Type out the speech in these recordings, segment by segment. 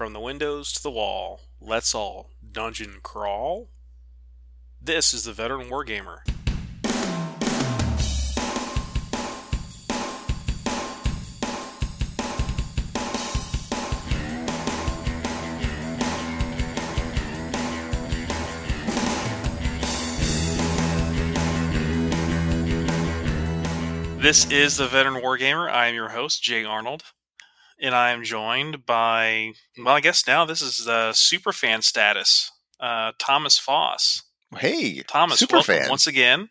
From the windows to the wall, let's all dungeon crawl. This is the Veteran Wargamer. This is the Veteran Wargamer. I am your host, Jay Arnold, and I am joined by, well, I guess now this is the super fan status, uh, Thomas Foss. Hey, Thomas, super fan. once again.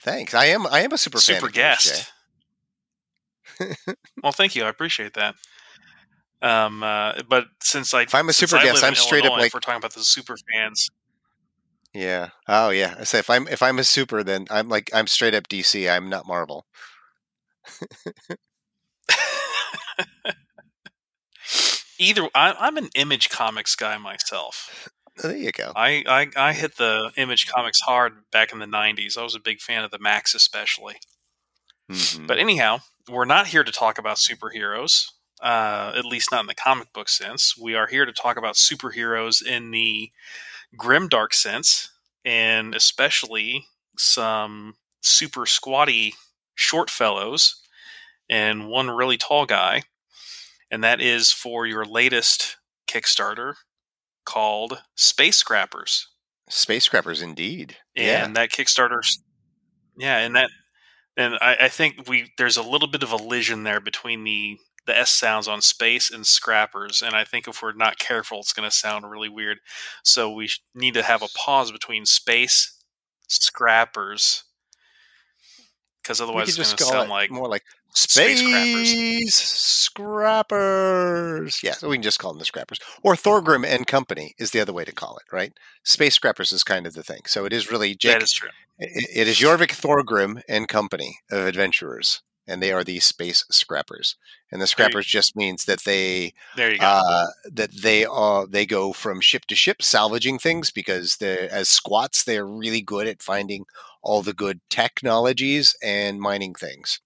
Thanks. I am. I am a super, fan. super yours, guest. well, thank you. I appreciate that. Um, uh, but since I, If I'm a super guest, I'm straight up like- we're talking about the super fans. Yeah. Oh yeah. I say if I'm if I'm a super, then I'm like I'm straight up DC. I'm not Marvel. Either I, I'm an Image Comics guy myself. There you go. I, I I hit the Image Comics hard back in the '90s. I was a big fan of the Maxx, especially. Mhm. But anyhow, we're not here to talk about superheroes, uh, at least not in the comic book sense. We are here to talk about superheroes in the grimdark sense, and especially some super squatty short fellows and one really tall guy. And that is for your latest Kickstarter called Space Scrappers Space Scrappers, indeed. Yeah, and yeah. that Kickstarter, yeah, and that and I, I think we there's a little bit of a elision there between the the S sounds on space and scrappers, and I think if we're not careful, it's going to sound really weird. So we need to have a pause between space scrappers, because otherwise it's going to sound it like more like Space Space Scrappers. Yeah, so we can just call them the Scrappers. Or Thorgrim and Company is the other way to call it, right? Space Scrappers is kind of the thing. So it is really Jake. that is true. It it is Jorvik Thorgrim and company of adventurers, and they are the space scrappers. And the scrappers just means that they There you go. uh, that they are they go from ship to ship salvaging things because they as squats they're really good at finding all the good technologies and mining things,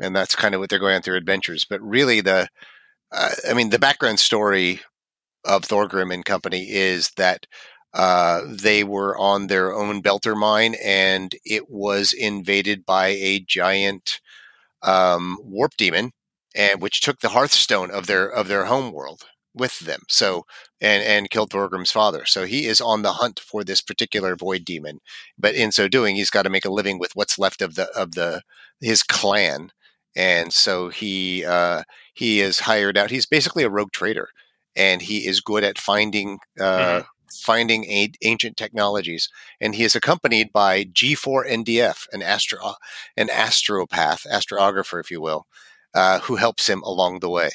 and that's kind of what they're going through adventures. But really, the uh, I mean, the background story of Thorgrim and company is that uh, they were on their own belter mine, and it was invaded by a giant um, warp demon, and which took the Hearthstone of their of their home world with them. So and and killed Thorgrim's father. So he is on the hunt for this particular void demon, but in so doing, he's got to make a living with what's left of the of the his clan. And so he uh, he is hired out. He's basically a rogue trader, and he is good at finding uh, finding a- ancient technologies. And he is accompanied by G4NDF, an astro an astropath, astrographer, if you will, uh, who helps him along the way,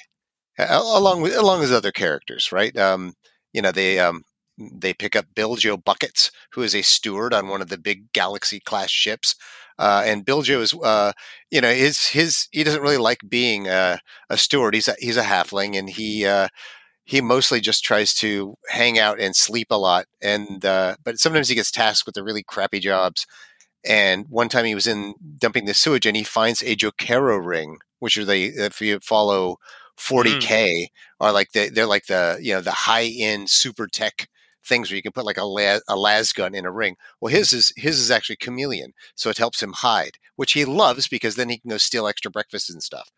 along with along with other characters. Right? Um, you know, they um, they pick up Biljo Buckets, who is a steward on one of the big Galaxy class ships. Uh, and Biljo is, uh, you know, his his he doesn't really like being a, a steward. He's a, he's a halfling, and he uh, he mostly just tries to hang out and sleep a lot. And uh, but sometimes he gets tasked with the really crappy jobs. And one time he was in dumping the sewage, and he finds a Jokaero ring, which are the if you follow 40k are like the, they're like the you know the high end super tech things where you can put like a, la- a las gun in a ring. Well, his is his is actually chameleon, so it helps him hide, which he loves because then he can go steal extra breakfasts and stuff.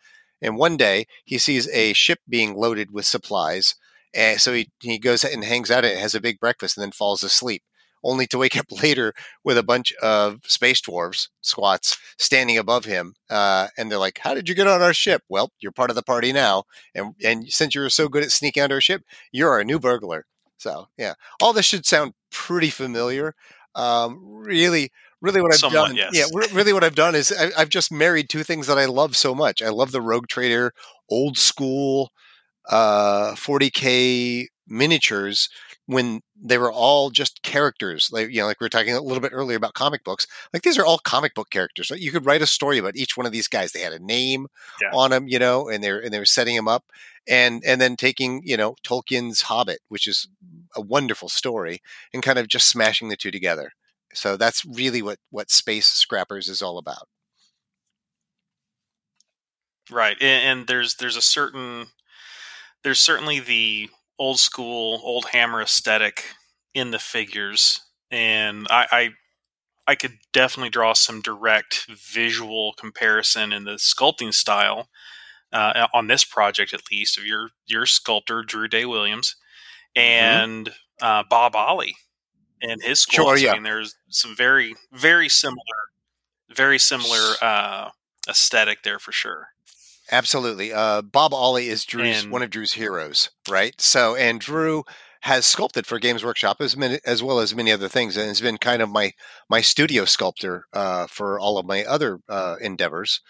And one day he sees a ship being loaded with supplies, and so he he goes and hangs out and has a big breakfast and then falls asleep. Only to wake up later with a bunch of space dwarves, squats, standing above him, uh, and they're like, "How did you get on our ship?" Well, you're part of the party now, and and since you're so good at sneaking onto our ship, you're our new burglar. So yeah, all this should sound pretty familiar. Um, really, really, what I've Somewhat, done, yes. yeah, really, what I've done is I, I've just married two things that I love so much. I love the Rogue Trader, old school, uh, 40k miniatures when they were all just characters. Like you know, like we were talking a little bit earlier about comic books. Like these are all comic book characters. You could write a story about each one of these guys. They had a name Yeah. on them, you know, and they're and they were setting them up and and then taking you know Tolkien's Hobbit, which is a wonderful story, and kind of just smashing the two together. So that's really what what Space Scrappers is all about. Right, and, and there's there's a certain there's certainly the old school, old hammer aesthetic in the figures, and I, I I could definitely draw some direct visual comparison in the sculpting style uh, on this project, at least, of your your sculptor Drew Day Williams mm-hmm. and mm-hmm. uh, Bob Olley and his sculpting. Sure, yeah. I mean, there's some very very similar, very similar uh, aesthetic there for sure. Absolutely. Uh, Bob Olley is Drew's and, one of Drew's heroes, right? So, and Drew has sculpted for Games Workshop as many, as well as many other things, and has been kind of my my studio sculptor uh, for all of my other uh, endeavors.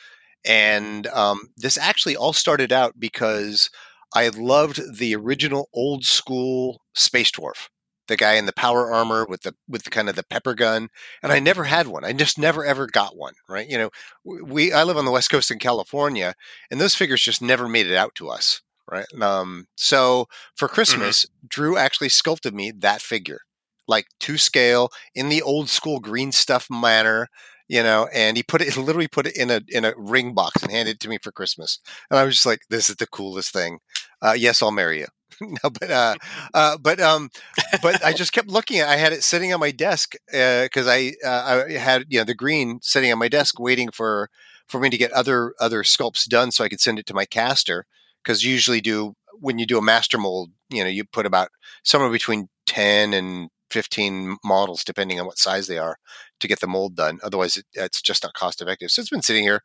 And um, this actually all started out because I loved the original old school space dwarf the guy in the power armor with the with the kind of the pepper gun and i never had one i just never ever got one right you know we i live on the west coast in california and those figures just never made it out to us right um, so for mm-hmm. christmas mm-hmm. drew actually sculpted me that figure like to scale in the old school green stuff manner you know, and he put it literally put it in a in a ring box and handed it to me for Christmas. And I was just like, this is the coolest thing. Uh, yes, I'll marry you. no, but uh, uh, but um, but I just kept looking at. I had it sitting on my desk because uh, I uh, I had you know the green sitting on my desk waiting for for me to get other other sculpts done so I could send it to my caster. Because usually do when you do a master mold, you know, you put about somewhere between ten and 15 models, depending on what size they are, to get the mold done. Otherwise, it, it's just not cost effective. So it's been sitting here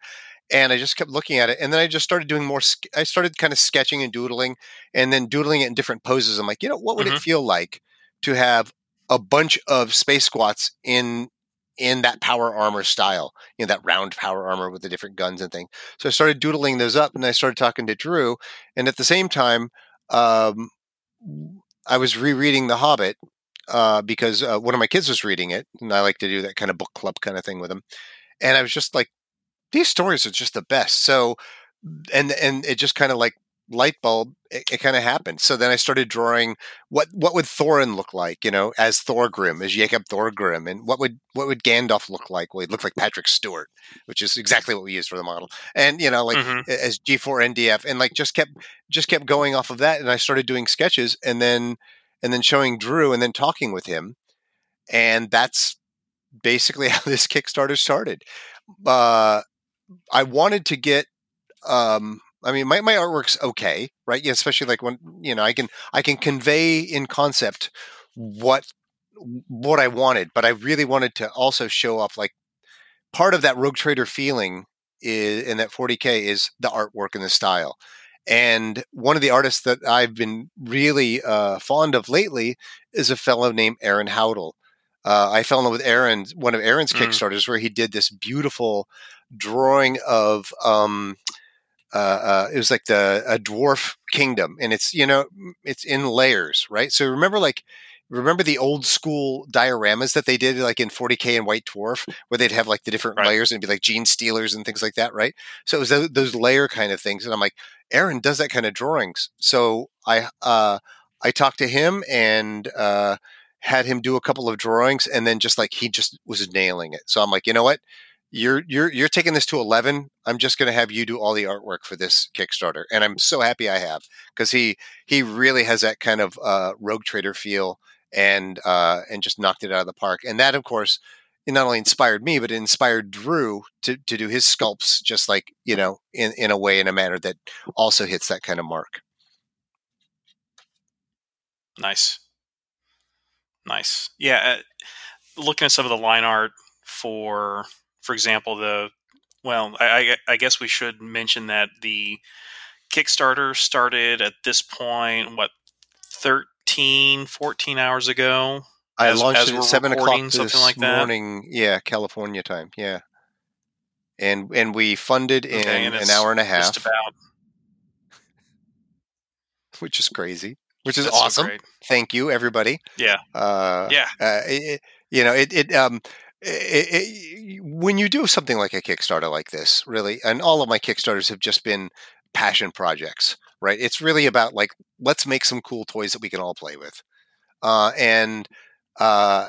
and I just kept looking at it. And then I just started doing more. I started kind of sketching and doodling, and then doodling it in different poses. I'm like, you know, what would mm-hmm. it feel like to have a bunch of space squats in in that power armor style, you know, that round power armor with the different guns and things. So I started doodling those up, and I started talking to Drew. And at the same time, um, I was rereading The Hobbit uh, because uh, one of my kids was reading it, and I like to do that kind of book club kind of thing with them. And I was just like these stories are just the best. So, and and it just kind of like light bulb, it, it kind of happened. So then I started drawing what what would Thorin look like, you know, as Thorgrim, as Jacob Thorgrim, and what would what would Gandalf look like? Well, he looked like Patrick Stewart, which is exactly what we used for the model, and you know, like mm-hmm. as G4NDF, and like just kept just kept going off of that, and I started doing sketches, and then and then showing Drew, and then talking with him, and that's basically how this Kickstarter started. Uh, I wanted to get um I mean my, my artwork's okay, right? Yeah, especially like when you know, I can I can convey in concept what what I wanted, but I really wanted to also show off like part of that Rogue Trader feeling is in that 40k is the artwork and the style. And one of the artists that I've been really uh, fond of lately is a fellow named Aaron Howdle. Uh, I fell in love with Aaron, one of Aaron's mm. Kickstarters, where he did this beautiful drawing of um, uh, uh, it was like the a dwarf kingdom, and it's you know it's in layers, right? So remember like remember the old school dioramas that they did like in 40k and white dwarf where they'd have like the different right. layers and be like gene stealers and things like that right so it was those, those, layer kind of things and i'm like aaron does that kind of drawings so i uh i talked to him and uh had him do a couple of drawings and then just like he just was nailing it so i'm like you know what you're you're you're taking this to 11 i'm just going to have you do all the artwork for this kickstarter and i'm so happy i have because he he really has that kind of uh, rogue trader feel and uh, and just knocked it out of the park and that of course it not only inspired me but it inspired drew to, to do his sculpts just like you know in, in a way in a manner that also hits that kind of mark. Nice. Nice. Yeah uh, looking at some of the line art for for example, the well, I, I, guess we should mention that the Kickstarter started at this point, what, 13, 14 hours ago? I as, launched as at 7 o'clock this like morning. Yeah, California time. Yeah. And and we funded in okay, an hour and a half. About... Which is crazy. Which is That's awesome. So Thank you, everybody. Yeah. Uh, yeah. Uh, it, you know, it, it um, it, it, when you do something like a Kickstarter like this, really, and all of my Kickstarters have just been passion projects, right? It's really about like let's make some cool toys that we can all play with, uh, and uh,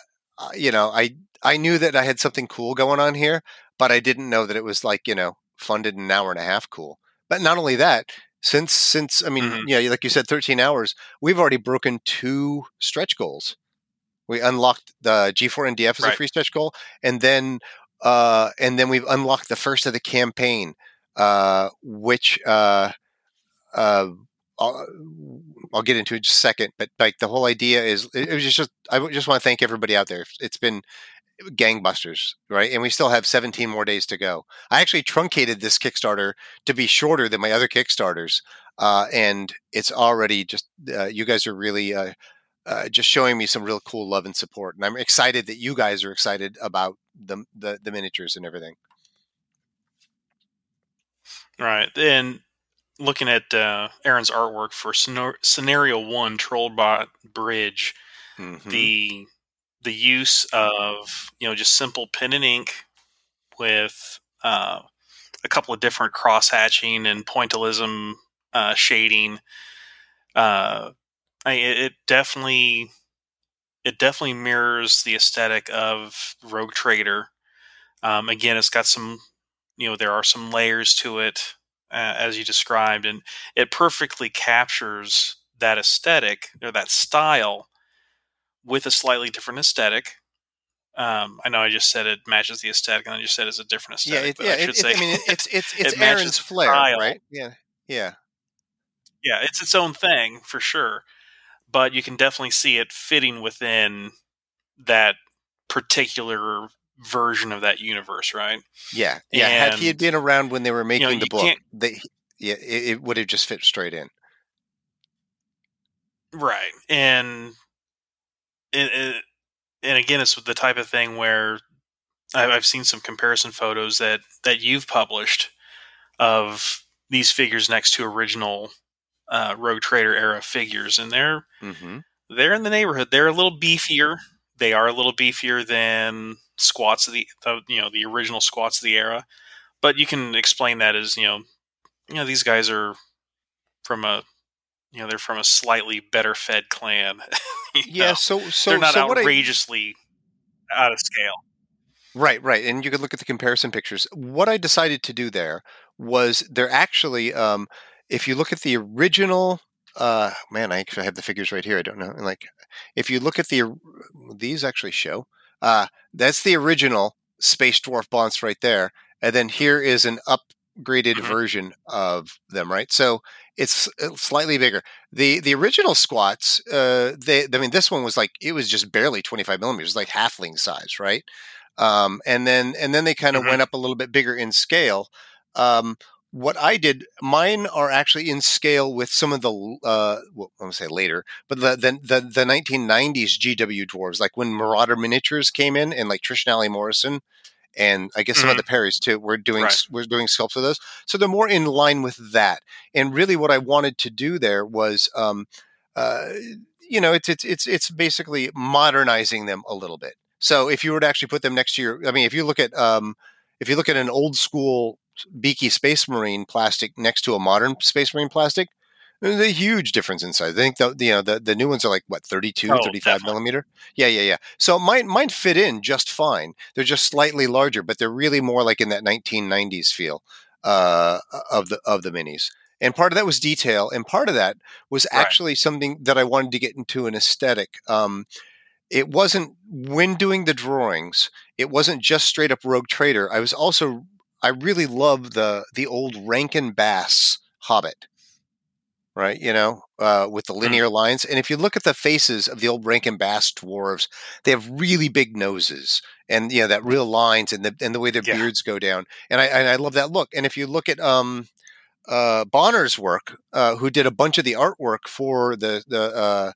you know, I I knew that I had something cool going on here, but I didn't know that it was like you know funded an hour and a half cool. But not only that, since since I mean, Mhm. yeah, like you said, 13 hours. We've already broken two stretch goals. We unlocked the G4NDF as a free stretch goal, and then uh, and then we've unlocked the first of the campaign, uh, which uh, uh, I'll, I'll get into in just a second. But like the whole idea is, it, was just I just want to thank everybody out there. It's been gangbusters, right? And we still have 17 more days to go. I actually truncated this Kickstarter to be shorter than my other Kickstarters, uh, and it's already just uh, you guys are really uh, uh, just showing me some real cool love and support, and I'm excited that you guys are excited about the the, the miniatures and everything. Right. And looking at uh, Aaron's artwork for scenario one, Trollbot Bridge, Mhm. the the use of you know just simple pen and ink with uh, a couple of different cross hatching and pointillism uh, shading. I, it it definitely it definitely mirrors the aesthetic of Rogue Trader. Um, again, it's got some you know there are some layers to it uh, as you described, and it perfectly captures that aesthetic or that style with a slightly different aesthetic. Um, I know I just said it matches the aesthetic, and I just said it's a different yeah, aesthetic. it, but yeah. I should it, say, it, I mean, it's it's it's it Aaron's flair, style. right? Yeah, yeah. yeah, it's its own thing for sure. But you can definitely see it fitting within that particular version of that universe, right? Yeah, yeah. Had he had been around when they were making you the book, they, yeah, it, it would have just fit straight in. Right. And it, it, and again, it's the type of thing where I've, I've seen some comparison photos that that you've published of these figures next to original uh, Rogue Trader era figures, and they're Mm-hmm. they're in the neighborhood. They're a little beefier. They are a little beefier than squats of the, the you know the original squats of the era, but you can explain that as you know you know these guys are from a you know they're from a slightly better fed clan. Yeah. know? So so they're not so what I, outrageously out of scale. Right, right. And you could look at the comparison pictures. What I decided to do there was they're actually, um, if you look at the original, uh, man, I actually have the figures right here. I don't know. Like, if you look at the, these actually show, uh, that's the original Space Dwarf Bonds right there. And then here is an upgraded Mhm. version of them, right? So it's uh, slightly bigger. The the original squats, uh, they, I mean, this one was like, it was just barely 25 millimeters, like halfling size, right? um, and then and then they kind of Mhm. went up a little bit bigger in scale. Um, what I did, mine are actually in scale with some of the uh, well, I'm gonna say later, but the the the, the 1990s GW dwarves, like when Marauder Miniatures came in, and like Trish and Aly Morrison, and I guess some of Mhm. the Perrys too. We're doing Right. we're doing sculpts of those, so they're more in line with that. And really, what I wanted to do there was. Um, uh, you know, it's it's it's it's basically modernizing them a little bit. So if you were to actually put them next to your, I mean, if you look at um, if you look at an old school beaky Space Marine plastic next to a modern Space Marine plastic, there's a huge difference in size. I think the you know the, the new ones are like what 32, Oh, 35 definitely. millimeter. Yeah, yeah, yeah. So mine mine fit in just fine. They're just slightly larger, but they're really more like in that 1990s feel uh, of the of the minis. And part of that was detail, and part of that was Right. actually something that I wanted to get into an aesthetic. Um, it wasn't when doing the drawings. It wasn't just straight up Rogue Trader. I was also I really love the the old Rankin Bass Hobbit, right? You know, uh, with the Hmm. linear lines. And if you look at the faces of the old Rankin Bass dwarves, they have really big noses, and you know that real lines and the and the way their Yeah. beards go down. And I and I love that look. And if you look at um, uh, Bonner's work, uh, who did a bunch of the artwork for the the uh,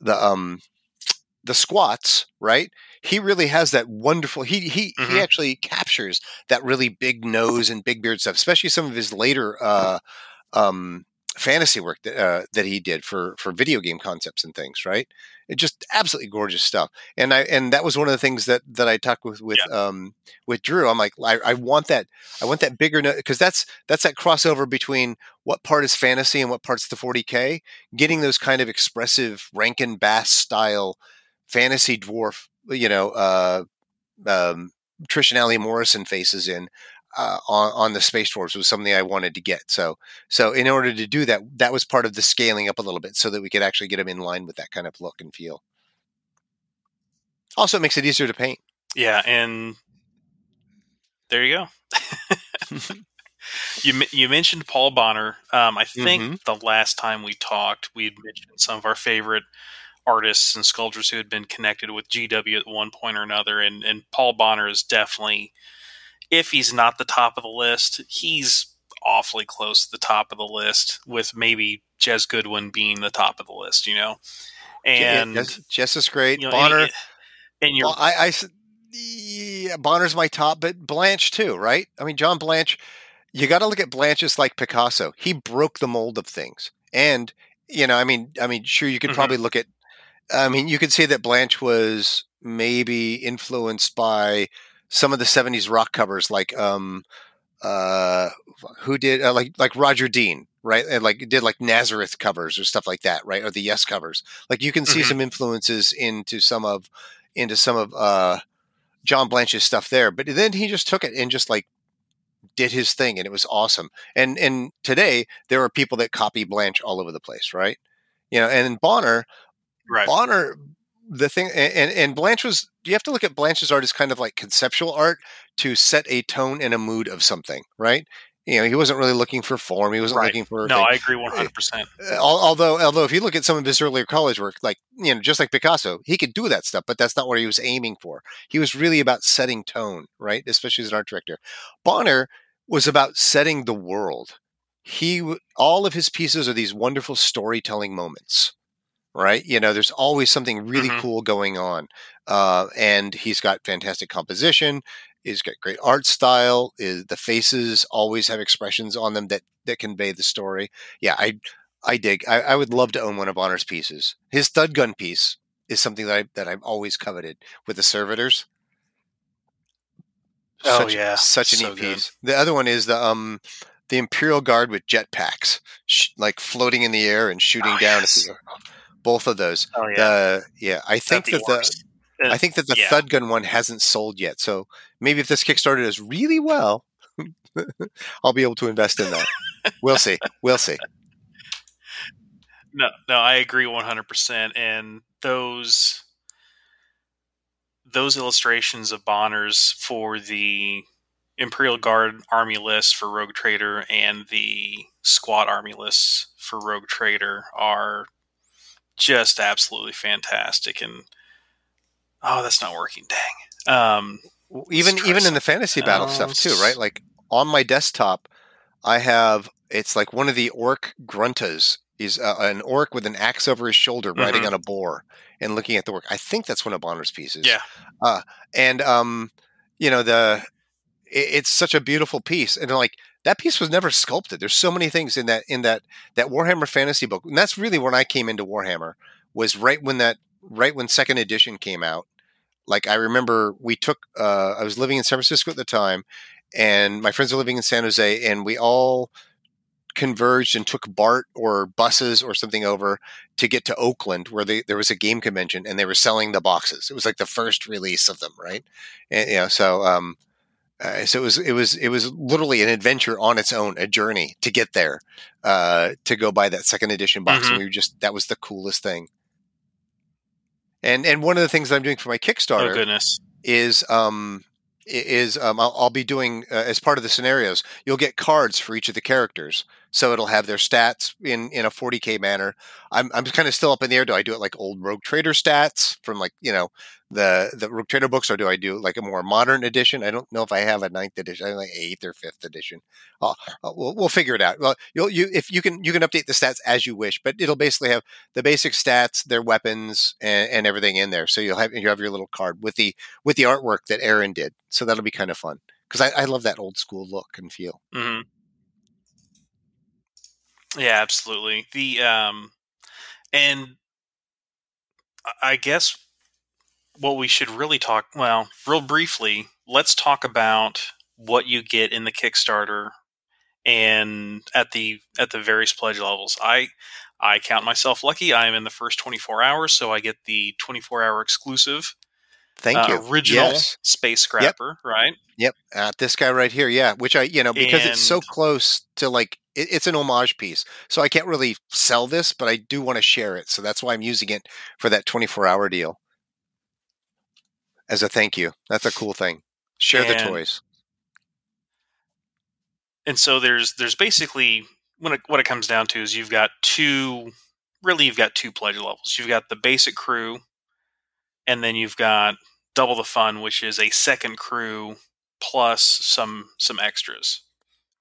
the um the squats, right? He really has that wonderful. He he he Mhm. actually captures that really big nose and big beard stuff, especially some of his later uh, um, fantasy work that uh, that he did for for video game concepts and things. Right? It just absolutely gorgeous stuff. And I and that was one of the things that that I talked with with um, with Drew. I'm like, I, I want that. I want that bigger nose because that's that's that crossover between what part is fantasy and what part's the 40k. Getting those kind of expressive Rankin Bass style fantasy dwarf, you know, uh, um, Trish and Aly Morrison faces in. uh, on on the Space Dwarves was something I wanted to get. So so in order to do that, that was part of the scaling up a little bit so that we could actually get them in line with that kind of look and feel. Also, it makes it easier to paint. Yeah, and there you go. you you mentioned Paul Bonner. Um, I think mm-hmm. the last time we talked, we mentioned some of our favorite artists and sculptors who had been connected with GW at one point or another, and and Paul Bonner is definitely, if he's not the top of the list, he's awfully close to the top of the list, with maybe Jez Goodwin being the top of the list. You know, and yeah, Jez, Jez is great. You know, Bonner. And, and you're, well, I, I yeah, Bonner's my top, but Blanche too, right? I mean, John Blanche you got to look at Blanche's like Picasso. He broke the mold of things, and you know, I mean, I mean, sure, you could mm-hmm. probably look at. I mean, you could say that Blanche was maybe influenced by some of the '70s rock covers, like um, uh, who did uh, like like Roger Dean, right? And like did like Nazareth covers or stuff like that, right? Or the Yes covers. Like you can see mm-hmm. some influences into some of into some of uh John Blanche's stuff there, but then he just took it and just like did his thing and it was awesome. And and today there are people that copy Blanche all over the place, right? You know, and Bonner, right. Bonner, the thing, and and Blanche was. You have to look at Blanche's art as kind of like conceptual art to set a tone and a mood of something, right? you know, he wasn't really looking for form. He wasn't right. looking for. No, thing. I agree eh, one hundred percent. Although, although, if you look at some of his earlier college work, like you know, just like Picasso, he could do that stuff, but that's not what he was aiming for. He was really about setting tone, right? Especially as an art director. Bonner was about setting the world. He all of his pieces are these wonderful storytelling moments, right? You know, there's always something really mm-hmm. cool going on, uh, and he's got fantastic composition. He's got great art style. Is the faces always have expressions on them that that convey the story? Yeah, I I dig. I, I would love to own one of Bonner's pieces. His thud gun piece is something that I that I've always coveted with the servitors. Oh such, yeah, such a so neat good. piece. The other one is the um the Imperial Guard with jetpacks, sh- like floating in the air and shooting oh, down. Yes. Both of those. Oh yeah, the, yeah. I think that the I think that the yeah. Thud Gun one hasn't sold yet. So maybe if this Kickstarter does really well, I'll be able to invest in that. we'll see. We'll see. No, no, I agree 100%. And those those illustrations of Bonner's for the Imperial Guard army list for Rogue Trader and the Squat army lists for Rogue Trader are just absolutely fantastic. And oh, that's not working. Dang. Um, even even in the fantasy battle oh, stuff too, right? Like on my desktop, I have it's like one of the orc gruntas. He's uh, an orc with an axe over his shoulder, mm-hmm. riding on a boar and looking at the work. I think that's one of Bonner's pieces. Yeah. Uh, and um, you know the it, it's such a beautiful piece, and like that piece was never sculpted. There's so many things in that in that that Warhammer Fantasy book, and that's really when I came into Warhammer. Was right when that right when second edition came out. Like I remember, we took. Uh, I was living in San Francisco at the time, and my friends were living in San Jose, and we all converged and took BART or buses or something over to get to Oakland, where they, there was a game convention, and they were selling the boxes. It was like the first release of them, right? And, you know, so um, uh, so it was it was it was literally an adventure on its own, a journey to get there, uh, to go buy that second edition box. Mm-hmm. And we were just that was the coolest thing. And and one of the things I'm doing for my oh, Kickstarter, oh, goodness. is um, is um, I'll, I'll, be doing uh, as part of the scenarios. You'll get cards for each of the characters, so it'll have their stats in in a 40k manner. I'm I'm kind of still up in the air. Do I do it like old Rogue Trader stats from like you know the the Rogue Trader books, or do I do like a more modern edition? I don't know if I have a ninth edition, I like eighth or fifth edition. Uh, we'll, we'll figure it out. Well, you'll you if you can you can update the stats as you wish, but it'll basically have the basic stats, their weapons, and, and everything in there. So you'll have you have your little card with the with the artwork that Aaron did. So that'll be kind of fun because I, I, love that old school look and feel. Mm-hmm. Yeah, absolutely. The um, and I guess what we should really talk well, real briefly, let's talk about what you get in the Kickstarter and at the at the various pledge levels. I I count myself lucky. I am in the first 24 hours, so I get the 24 hour exclusive Thank uh, you. original Yes. space scrapper, right? Yep, uh, this guy right here, yeah. Which I, you know, because it's so close to like it, it's an homage piece, so I can't really sell this, but I do want to share it, so that's why I'm using it for that 24 hour deal as a thank you. That's a cool thing. Share the toys. and so there's there's basically when it, what it comes down to is you've got two really you've got two pledge levels you've got the basic crew and then you've got double the fun which is a second crew plus some some extras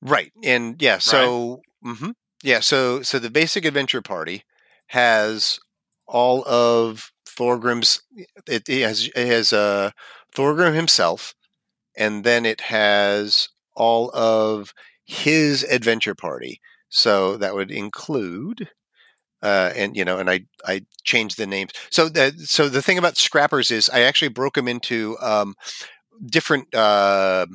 Right, and yeah, so mm-hmm yeah, so so the basic adventure party has all of Thorgrim's. It, it has it has uh, Thorgrim himself, and then it has all of his adventure party. So that would include, uh, and you know, and I I changed the names. So the so the thing about scrappers is I actually broke them into um, different. Uh,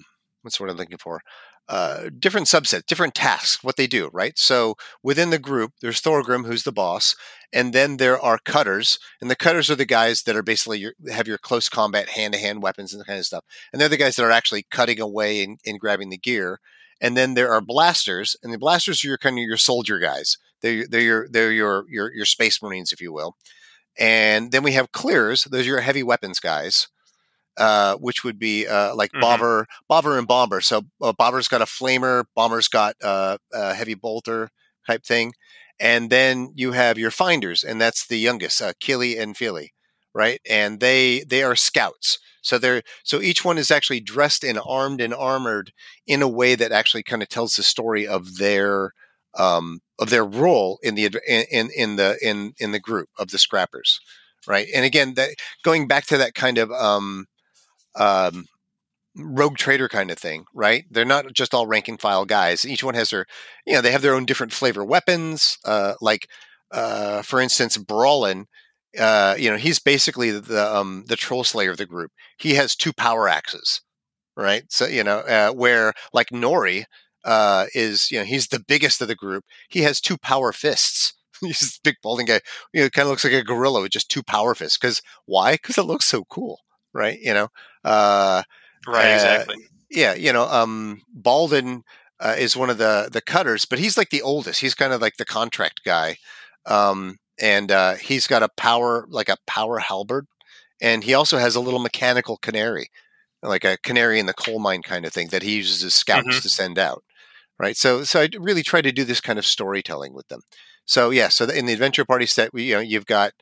what's what I'm looking for? uh, different subsets, different tasks, what they do, right? So within the group, there's Thorgrim, who's the boss, and then there are cutters, and the cutters are the guys that are basically your, have your close combat, hand to hand weapons and that kind of stuff, and they're the guys that are actually cutting away and, and grabbing the gear. And then there are blasters, and the blasters are your kind of your soldier guys. They're they're your they're your your your space marines, if you will. And then we have clears; those are your heavy weapons guys uh, which would be uh, like Mhm. Bobber, Bobber and Bomber. So uh, Bobber's got a flamer, Bomber's got uh, a heavy bolter type thing, and then you have your finders, and that's the youngest, uh, and Philly, right? And they they are scouts. So they're so each one is actually dressed and armed and armored in a way that actually kind of tells the story of their um, of their role in the in in, in the in in the group of the scrappers, right? And again, that going back to that kind of um, um, rogue trader kind of thing, right? They're not just all rank and file guys. Each one has their, you know, they have their own different flavor weapons. Uh, like, uh, for instance, Brawlin, uh, you know, he's basically the um, the troll slayer of the group. He has two power axes, right? So you know, uh, where like Nori uh, is, you know, he's the biggest of the group. He has two power fists. he's this big balding guy. You know, kind of looks like a gorilla with just two power fists. Because why? Because it looks so cool, right? You know. Uh, right Uh, exactly yeah, you know, um, Balden uh, is one of the the cutters, but he's like the oldest. He's kind of like the contract guy, um, and uh, he's got a power like a power halberd, and he also has a little mechanical canary, like a canary in the coal mine kind of thing that he uses as scouts Mhm. to send out. Right, so so I really try to do this kind of storytelling with them. So yeah, so in the adventure party set, we you know you've got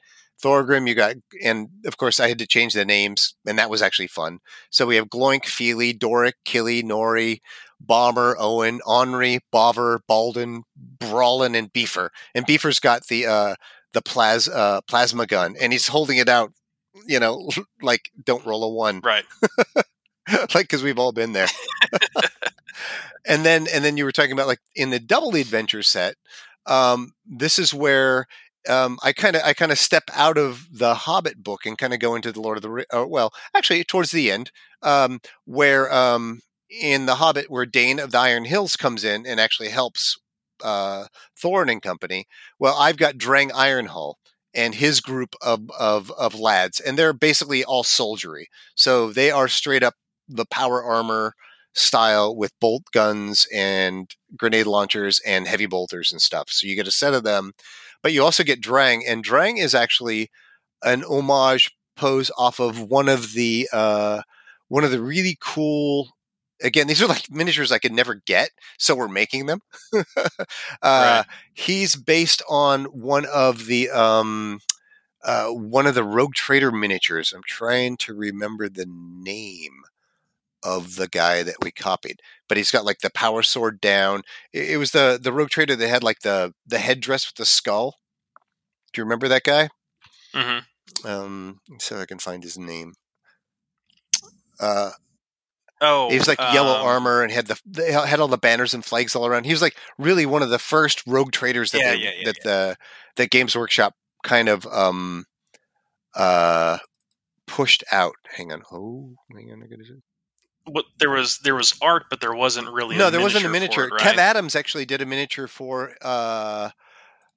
Thorgrim, you got, and of course I had to change the names, and that was actually fun. So we have Gloink, Feely, Doric, Killy, Nori, Bomber, Owen, Henri, Bover, Balden, Brawlin, and Beefer. And Beefer's got the uh, the plas- uh, plasma gun, and he's holding it out, you know, like don't roll a one, right like because we've all been there. and then and then you were talking about like in the double adventure set, um, this is where um, I kind of I kind of step out of the Hobbit book and kind of go into the Lord of the uh, well, actually towards the end, um, where um, in the Hobbit where Dain of the Iron Hills comes in and actually helps uh, Thorin and company. Well, I've got Drang Ironhull and his group of, of of lads, and they're basically all soldiery. So they are straight up the power armor style with bolt guns and grenade launchers and heavy bolters and stuff. So you get a set of them, but you also get Drang, and Drang is actually an homage pose off of one of the uh, one of the really cool. Again, these are like miniatures I could never get, so we're making them. uh, Right. He's based on one of the um, uh, one of the Rogue Trader miniatures. I'm trying to remember the name of the guy that we copied, but he's got like the power sword down. It, it was the the Rogue Trader that had like the the headdress with the skull. Do you remember that guy? hmm Um, so I can find his name. Uh, oh he was like yellow um, armor and had the had all the banners and flags all around. He was like really one of the first rogue traders that Yeah, they, yeah, yeah, that the that Games Workshop kind of um uh pushed out. Hang on, oh, hang on, I gotta. What there was there was art but there wasn't really no, a there wasn't a miniature it, Kev? Adams actually did a miniature for uh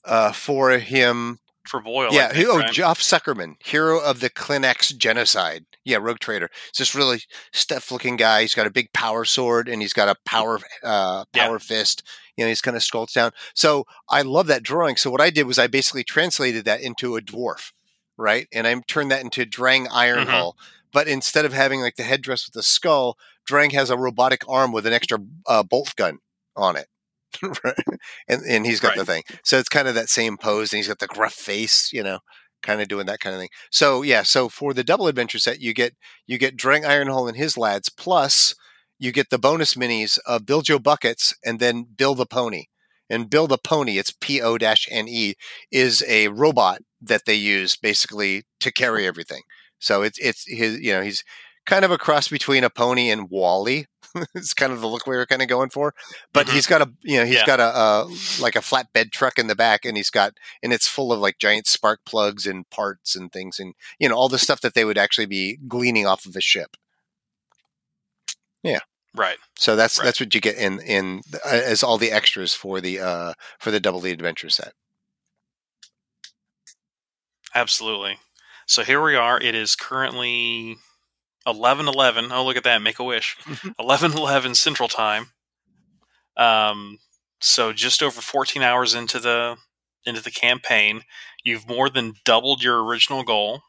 uh for him. for Boyle yeah, think, oh, right? Geoff Suckerman, hero of the Kleenex genocide. Yeah, Rogue Trader. It's this really stiff looking guy. He's got a big power sword and he's got a power uh, Yeah. power fist. You know, he's kind of skulks down. So I love that drawing. So what I did was I basically translated that into a dwarf, right? And I turned that into Drang Ironhull. Mhm. But instead of having like the headdress with the skull, Drang has a robotic arm with an extra uh, bolt gun on it. right? And and he's got the thing. So it's kind of that same pose, and he's got the gruff face, you know, kind of doing that kind of thing. So yeah, so for the double adventure set, you get you get Drang Ironhull and his lads, plus you get the bonus minis of Biljo Buckets and then Bill the Pony. And Bill the Pony, it's P O N E, is a robot that they use basically to carry everything. So it's it's his you know he's kind of a cross between a pony and WALL-E. it's kind of the look we were kind of going for, but Mhm. he's got a you know he's Yeah. got a uh, like a flatbed truck in the back, and he's got and it's full of like giant spark plugs and parts and things, and you know all the stuff that they would actually be gleaning off of a ship. Yeah. Right. So that's Right. that's what you get in in uh, as all the extras for the uh for the double the adventure set. Absolutely. So here we are. It is currently eleven eleven. Oh, look at that! Make a wish. Eleven eleven Central Time. Um. So just over fourteen hours into the into the campaign, you've more than doubled your original goal.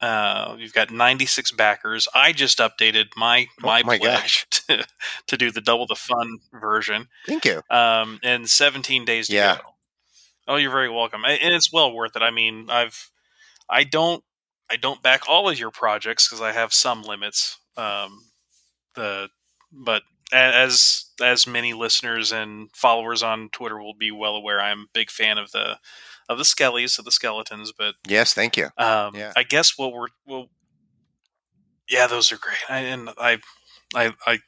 Uh, you've got ninety six backers. I just updated my my, Oh my pledge to, to do the double the fun version. Thank you. um, and 17 days to Yeah. go. Oh, you're very welcome, and it's well worth it. I mean, I've, I don't, I don't back all of your projects because I have some limits. Um, the, but as as many listeners and followers on Twitter will be well aware, I'm a big fan of the of the skellies of the skeletons. But Yes, thank you. um, Yeah. I guess what we're well, yeah, those are great, I, and I, I, I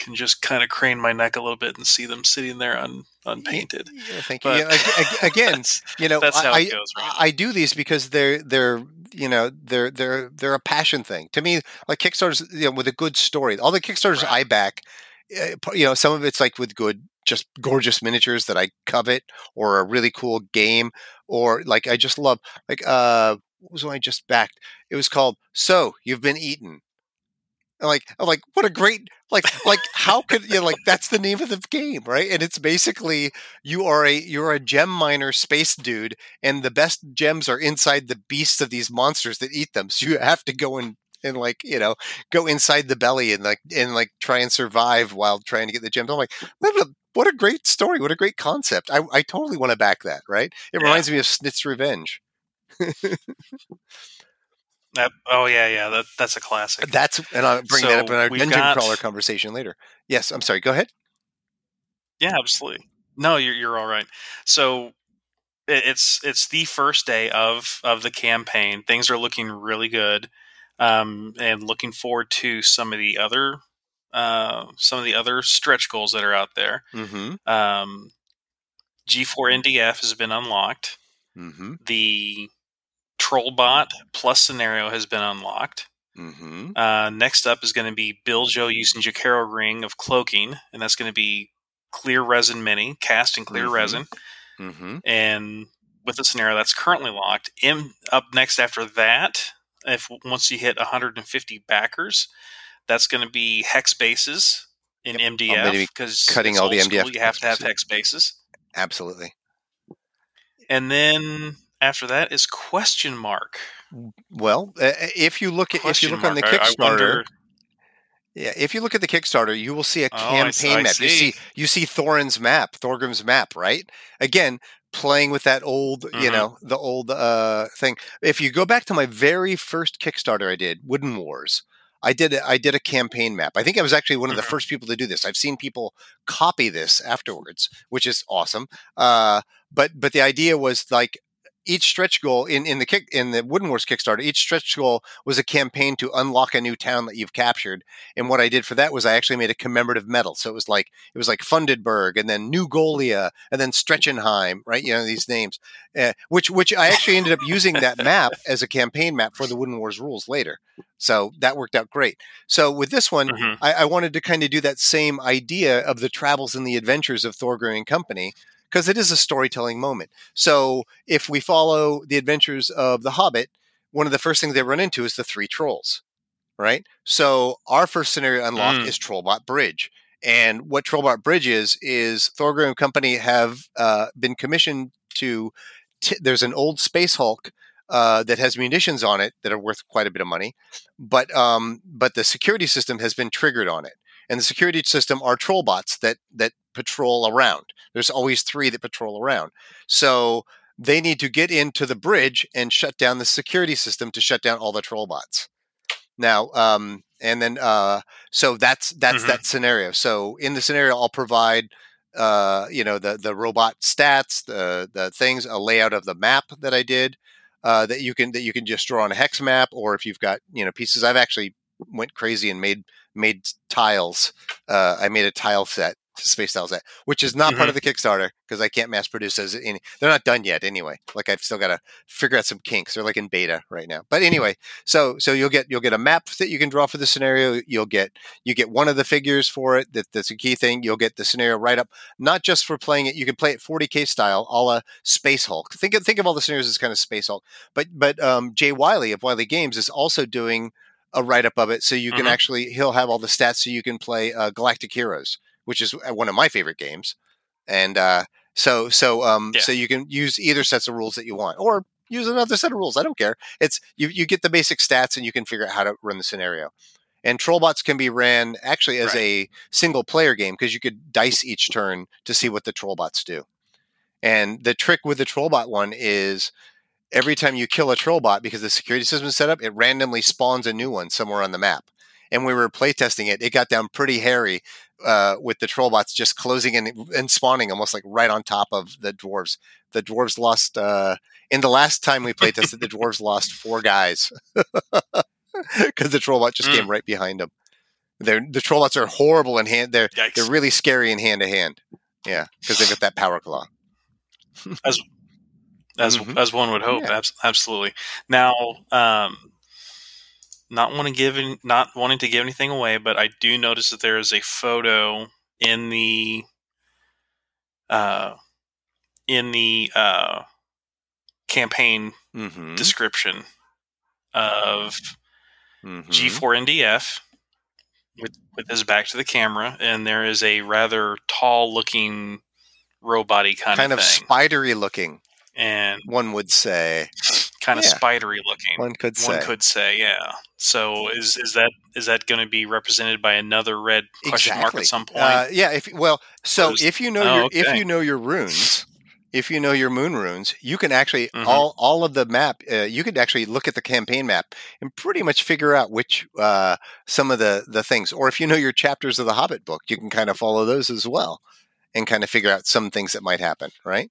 can just kind of crane my neck a little bit and see them sitting there un, unpainted. Yeah, thank you. But Yeah, ag- ag- again, you know, that's how I, it goes, right? I do these because they're they're you know they're they're they're a passion thing to me. Like Kickstarters, you know, with a good story. All the Kickstarters Right. I back, eh, you know, some of it's like with good, just gorgeous miniatures that I covet, or a really cool game, or like I just love like uh, what was one I just backed? It was called "So You've Been Eaten." And like, I'm like, what a great like like how could you know, like that's the name of the game, right? And it's basically you are a you're a gem miner space dude and the best gems are inside the beasts of these monsters that eat them. So you have to go and and like you know go inside the belly and like and like try and survive while trying to get the gems. I'm like what a, what a great story. What a great concept. I, I totally want to back that right? It Yeah. reminds me of snit's revenge That, oh yeah, yeah, that that's a classic. that's and i'll bring that up So in our dungeon got- crawler conversation later yes i'm sorry go ahead Yeah, absolutely. No, you're you're all right. So it, it's it's the first day of of the campaign. Things are looking really good, um, and looking forward to some of the other uh, some of the other stretch goals that are out there. mm-hmm Um, G4NDF has been unlocked. mm-hmm The Trollbot plus scenario has been unlocked. mm-hmm Uh, next up is going to be Biljo using Jokaero Ring of Cloaking, and that's going to be clear resin mini, cast in clear Mhm. resin. mm-hmm And with the scenario that's currently locked, in, up next after that, if once you hit 150 backers, that's going to be hex bases in gonna MDF because cutting all the MDF You have to have hex bases, absolutely and then after that is question mark. well uh, if you look at if you Question look on the mark. I- I kickstarter wonder- Yeah, if you look at the Kickstarter, you will see a Oh, I campaign map. You see see. you see Thorin's map, Thorgrim's map, right? Again, playing with that old, you Mhm. know, the old uh thing. If you go back to my very first Kickstarter I did, Wooden Wars, I did I did a campaign map. I think I was actually one of the Mhm. first people to do this. I've seen people copy this afterwards, which is awesome. Uh but but the idea was like each stretch goal in, in the kick in the Wooden Wars Kickstarter, each stretch goal was a campaign to unlock a new town that you've captured. And what I did for that was I actually made a commemorative medal. So it was like it was like Fundedberg and then New Golia and then Stretchenheim, right? You know these names, uh, which which I actually ended up using that map as a campaign map for the Wooden Wars rules later. So that worked out great. So with this one, Mhm. I, I wanted to kind of do that same idea of the travels and the adventures of Thorgrim and Company because it is a storytelling moment. So if we follow the adventures of the Hobbit, one of the first things they run into is the three trolls. right? So our first scenario unlock Mm. is Trollbot Bridge. And what Trollbot Bridge is is Thorgrim and Company have uh, been commissioned to. T- there's an old Space Hulk uh, that has munitions on it that are worth quite a bit of money, but um, but the security system has been triggered on it, and the security system are Trollbots that that patrol around. There's always three that patrol around, so they need to get into the bridge and shut down the security system to shut down all the troll bots. Now, um, and then uh, so that's that's Mhm. that scenario. So in the scenario, I'll provide uh, you know the the robot stats, the the things, a layout of the map that I did uh, that you can that you can just draw on a hex map, or if you've got you know pieces. I've actually went crazy and made made tiles. Uh, I made a tile set, space tile set, which is not part of the Kickstarter because I can't mass produce those. Any, they're not done yet anyway. Like I've still got to figure out some kinks. They're like in beta right now. But anyway, so so you'll get you'll get a map that you can draw for the scenario. You'll get you get one of the figures for it. That that's a key thing. You'll get the scenario right up, not just for playing it. You can play it 40k style, a la Space Hulk. Think of think of all the scenarios as kind of Space Hulk. But but um, Jay Wiley of Wiley Games is also doing a write up of it, so you can Mhm. actually he'll have all the stats, so you can play uh, Galactic Heroes, which is uh, one of my favorite games, and uh, so so um Yeah. so you can use either sets of rules that you want, or use another set of rules. I don't care. It's you you get the basic stats, and you can figure out how to run the scenario. And Trollbots can be ran actually as Right. a single player game because you could dice each turn to see what the Trollbots do. And the trick with the Trollbot one is every time you kill a Trollbot, because the security system is set up, it randomly spawns a new one somewhere on the map. And we were playtesting it, it got down pretty hairy uh, with the Trollbots just closing in and spawning almost like right on top of the dwarves. The dwarves lost uh, in the last time we playtested. the dwarves lost four guys because the Trollbot just came right behind them. They're, the Trollbots are horrible in hand. They're Yikes. they're really scary in hand to hand. Yeah, because they've got that power claw. as Mhm. as one would hope. Yeah. Abs- absolutely. Now, um, not want to give any, not wanting to give anything away, but I do notice that there is a photo in the uh, in the uh, campaign Mm-hmm. description of Mm-hmm. G4NDF with with his back to the camera, and there is a rather tall looking robot kind, of kind of of spidery looking, and one would say. kind of Yeah. spidery looking. One could say. One could say, yeah. So is is that is that going to be represented by another red question mark at some point? Uh, yeah. If well, so if you know oh, your if you know your runes, if you know your moon runes, you can actually Mhm. all all of the map. Uh, you could actually look at the campaign map and pretty much figure out which uh, some of the the things. Or if you know your chapters of the Hobbit book, you can kind of follow those as well and kind of figure out some things that might happen. Right.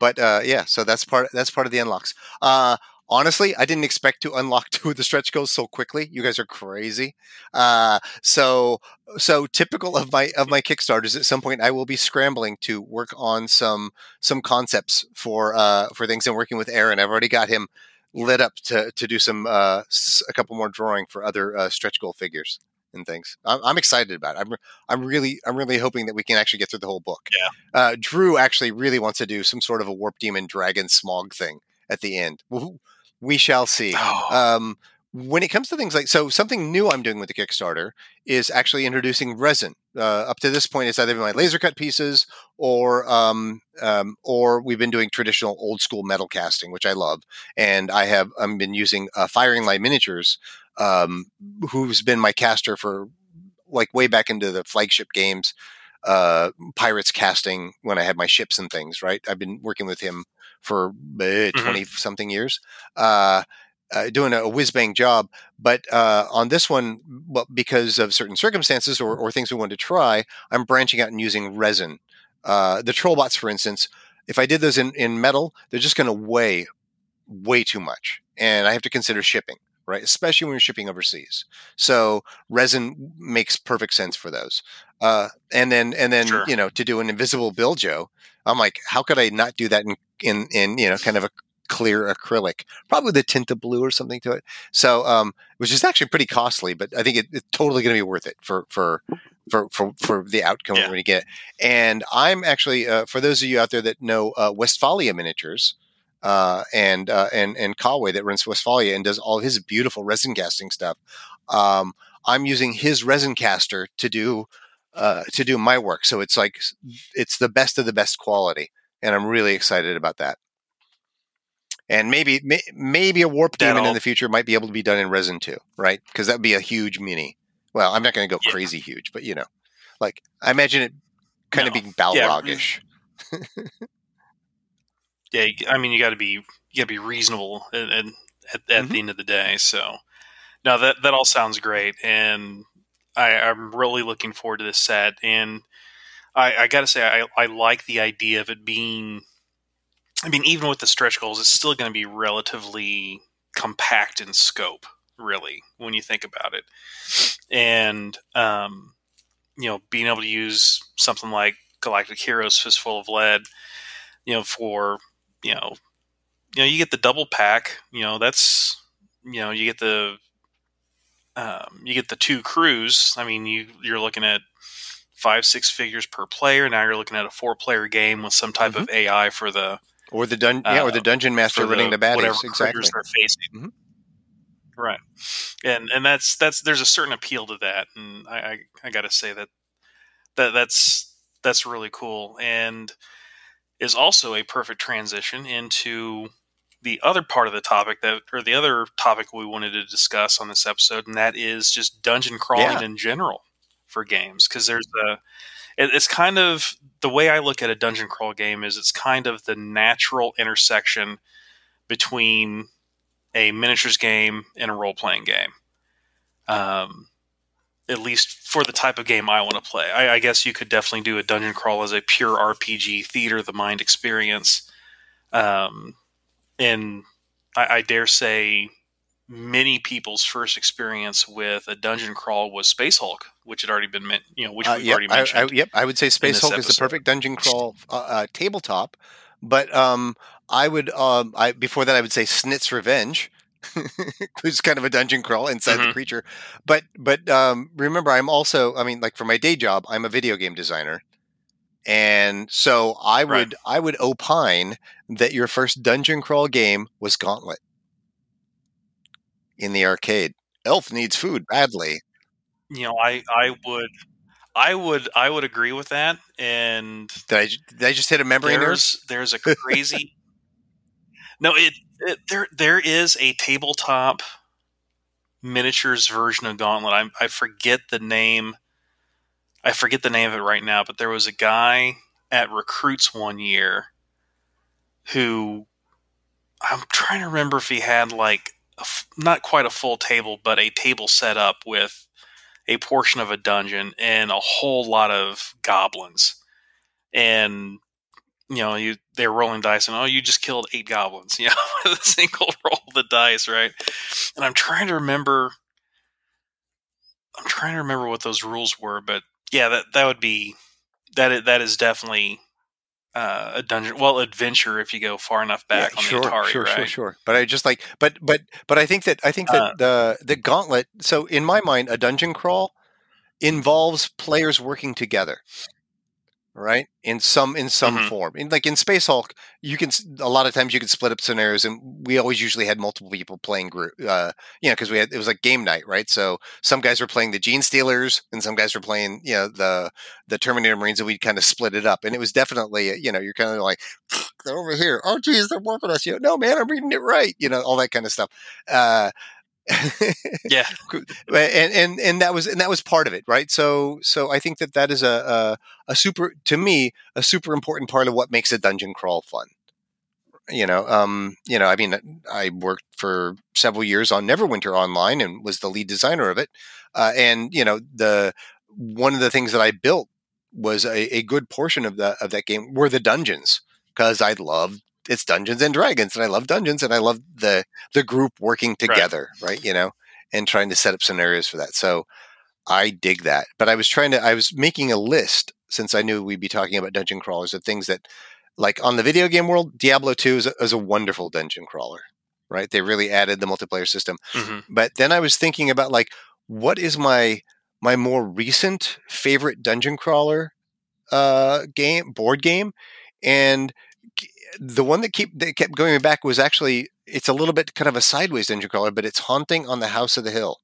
But uh, yeah, so that's part that's part of the unlocks. Uh, honestly, I didn't expect to unlock two of the stretch goals so quickly. You guys are crazy. Uh, so so typical of my of my kickstarters at some point i will be scrambling to work on some some concepts for uh for things and working with aaron i've already got him lit up to to do some uh a couple more drawing for other uh, stretch goal figures and things. I'm, I'm excited about it. I'm, I'm really i'm really hoping that we can actually get through the whole book. Yeah. uh drew actually really wants to do some sort of a warp demon dragon Smaug thing at the end. We shall see. Oh, um, when it comes to things like so something new i'm doing with the kickstarter is actually introducing resin. Uh, up to this point it's either been my laser cut pieces or um, um, or we've been doing traditional old school metal casting which i love. And i have i've been using uh, firing light miniatures um, who's been my caster for like way back into the flagship games uh, pirates casting when i had my ships and things right i've been working with him for uh, 20 something years uh, uh, doing a whiz bang job. But uh, on this one, well, because of certain circumstances or, or things we wanted to try, I'm branching out and using resin. Uh, the trollbots, for instance, if I did those in, in metal, they're just going to weigh way too much, and I have to consider shipping, right? Especially when you're shipping overseas. So resin makes perfect sense for those. Uh, and then and then Sure. you know to do an invisible build, Joe, I'm like, how could I not do that in in, in you know kind of a clear acrylic, probably the tint of blue or something to it. So, um, which is actually pretty costly, but I think it, it's totally going to be worth it for for for for, for the outcome Yeah. we're going to get. And I'm actually uh, for those of you out there that know uh, Westfalia Miniatures. Uh, and uh, and and Conway that runs Westfalia and does all his beautiful resin casting stuff. um, I'm using his resin caster to do uh, to do my work. So it's like it's the best of the best quality, and I'm really excited about that. And maybe may, maybe a warp demon That'll- in the future might be able to be done in resin too, right? Because that'd be a huge mini. Well, I'm not going to go Yeah. crazy huge, but you know, like I imagine it kind of being Balrogish. Yeah, you- I mean, you got to be you got to be reasonable and, and at, at Mhm. the end of the day. So, no, that that all sounds great, and I, I'm really looking forward to this set. And I, I got to say, I, I like the idea of it being. I mean, even with the stretch goals, it's still going to be relatively compact in scope, really, when you think about it. And um, you know, being able to use something like Galactic Heroes Fistful of Lead, you know, for you know, you know, you get the double pack. You know, that's you know, you get the um, you get the two crews. I mean, you you're looking at five six figures per player. Now you're looking at a four player game with some type of AI for the Or the dun- yeah, or the Uh, dungeon master running the, whatever baddies. Exactly. they're facing. Mhm. Right, and and that's that's there's a certain appeal to that, and I I, I got to say that that that's that's really cool, and is also a perfect transition into the other part of the topic that or the other topic we wanted to discuss on this episode, and that is just dungeon crawling Yeah. in general for games because there's a it, it's kind of the way I look at a dungeon crawl game is it's kind of the natural intersection between a miniatures game and a role playing game. Um, at least for the type of game I want to play. I, I guess you could definitely do a dungeon crawl as a pure RPG theater of the mind experience. Um, and I, I dare say many people's first experience with a dungeon crawl was Space Hulk, which had already been meant, you know, which Uh, we've yep, already mentioned. I, yep, I would say Space Hulk is the perfect dungeon crawl uh, uh, tabletop. But um, I would, um, I before that, I would say Snit's Revenge, who's kind of a dungeon crawl inside the Mhm. creature. But but um, remember, I'm also, I mean, like for my day job, I'm a video game designer, and so I Right. would I would opine that your first dungeon crawl game was Gauntlet in the arcade. Elf needs food badly. you know, I, I would, I would, I would agree with that. And Did I, did I just hit a memory nerve? there's there's a crazy no it Uh, there there is a tabletop miniatures version of gauntlet. I, I forget the name i forget the name of it right now but there was a guy at recruits one year who i'm trying to remember if he had like a not quite a full table but a table set up with a portion of a dungeon and a whole lot of goblins. And you know, you they're rolling dice, and oh, you just killed eight goblins, you know, with a single roll of the dice, right? And I'm trying to remember, I'm trying to remember what those rules were, but yeah, that that would be that is, that is definitely uh, a dungeon, well, adventure if you go far enough back on sure, the Atari, sure, right? sure, sure. But I just like, but but but I think that I think that Uh, the the gauntlet. So in my mind, a dungeon crawl involves players working together, right? In some in some Mhm. form. In like in Space Hulk, you can a lot of times you can split up scenarios, and we always usually had multiple people playing group. Uh, you know, because we had it was like game night, right? So some guys were playing the Genestealers, and some guys were playing you know the the Terminator Marines, and we'd kind of split it up. And it was definitely you know you're kind of like they're over here. Oh, geez, they're working us. You know, no, man, I'm reading it right. You know, all that kind of stuff. Uh, Yeah, and and and that was and that was part of it, right? So so I think that that is a a, a super to me a super important part of what makes a dungeon crawl fun. You know, um, you know, I mean, I worked for several years on Neverwinter Online and was the lead designer of it. Uh, and you know, the one of the things that I built was a, a good portion of the of that game were the dungeons because I loved it's Dungeons and Dragons and I love dungeons and I love the the group working together, right? You know, and trying to set up scenarios for that. So I dig that. But I was trying to I was making a list since I knew we'd be talking about dungeon crawlers of things that like on the video game world, Diablo 2 is a, is a wonderful dungeon crawler, right? They really added the multiplayer system. hmm But then I was thinking about like what is my my more recent favorite dungeon crawler uh game board game and the one that keep that kept going back was actually it's a little bit kind of a sideways dungeon crawler but it's haunting on the house of the hill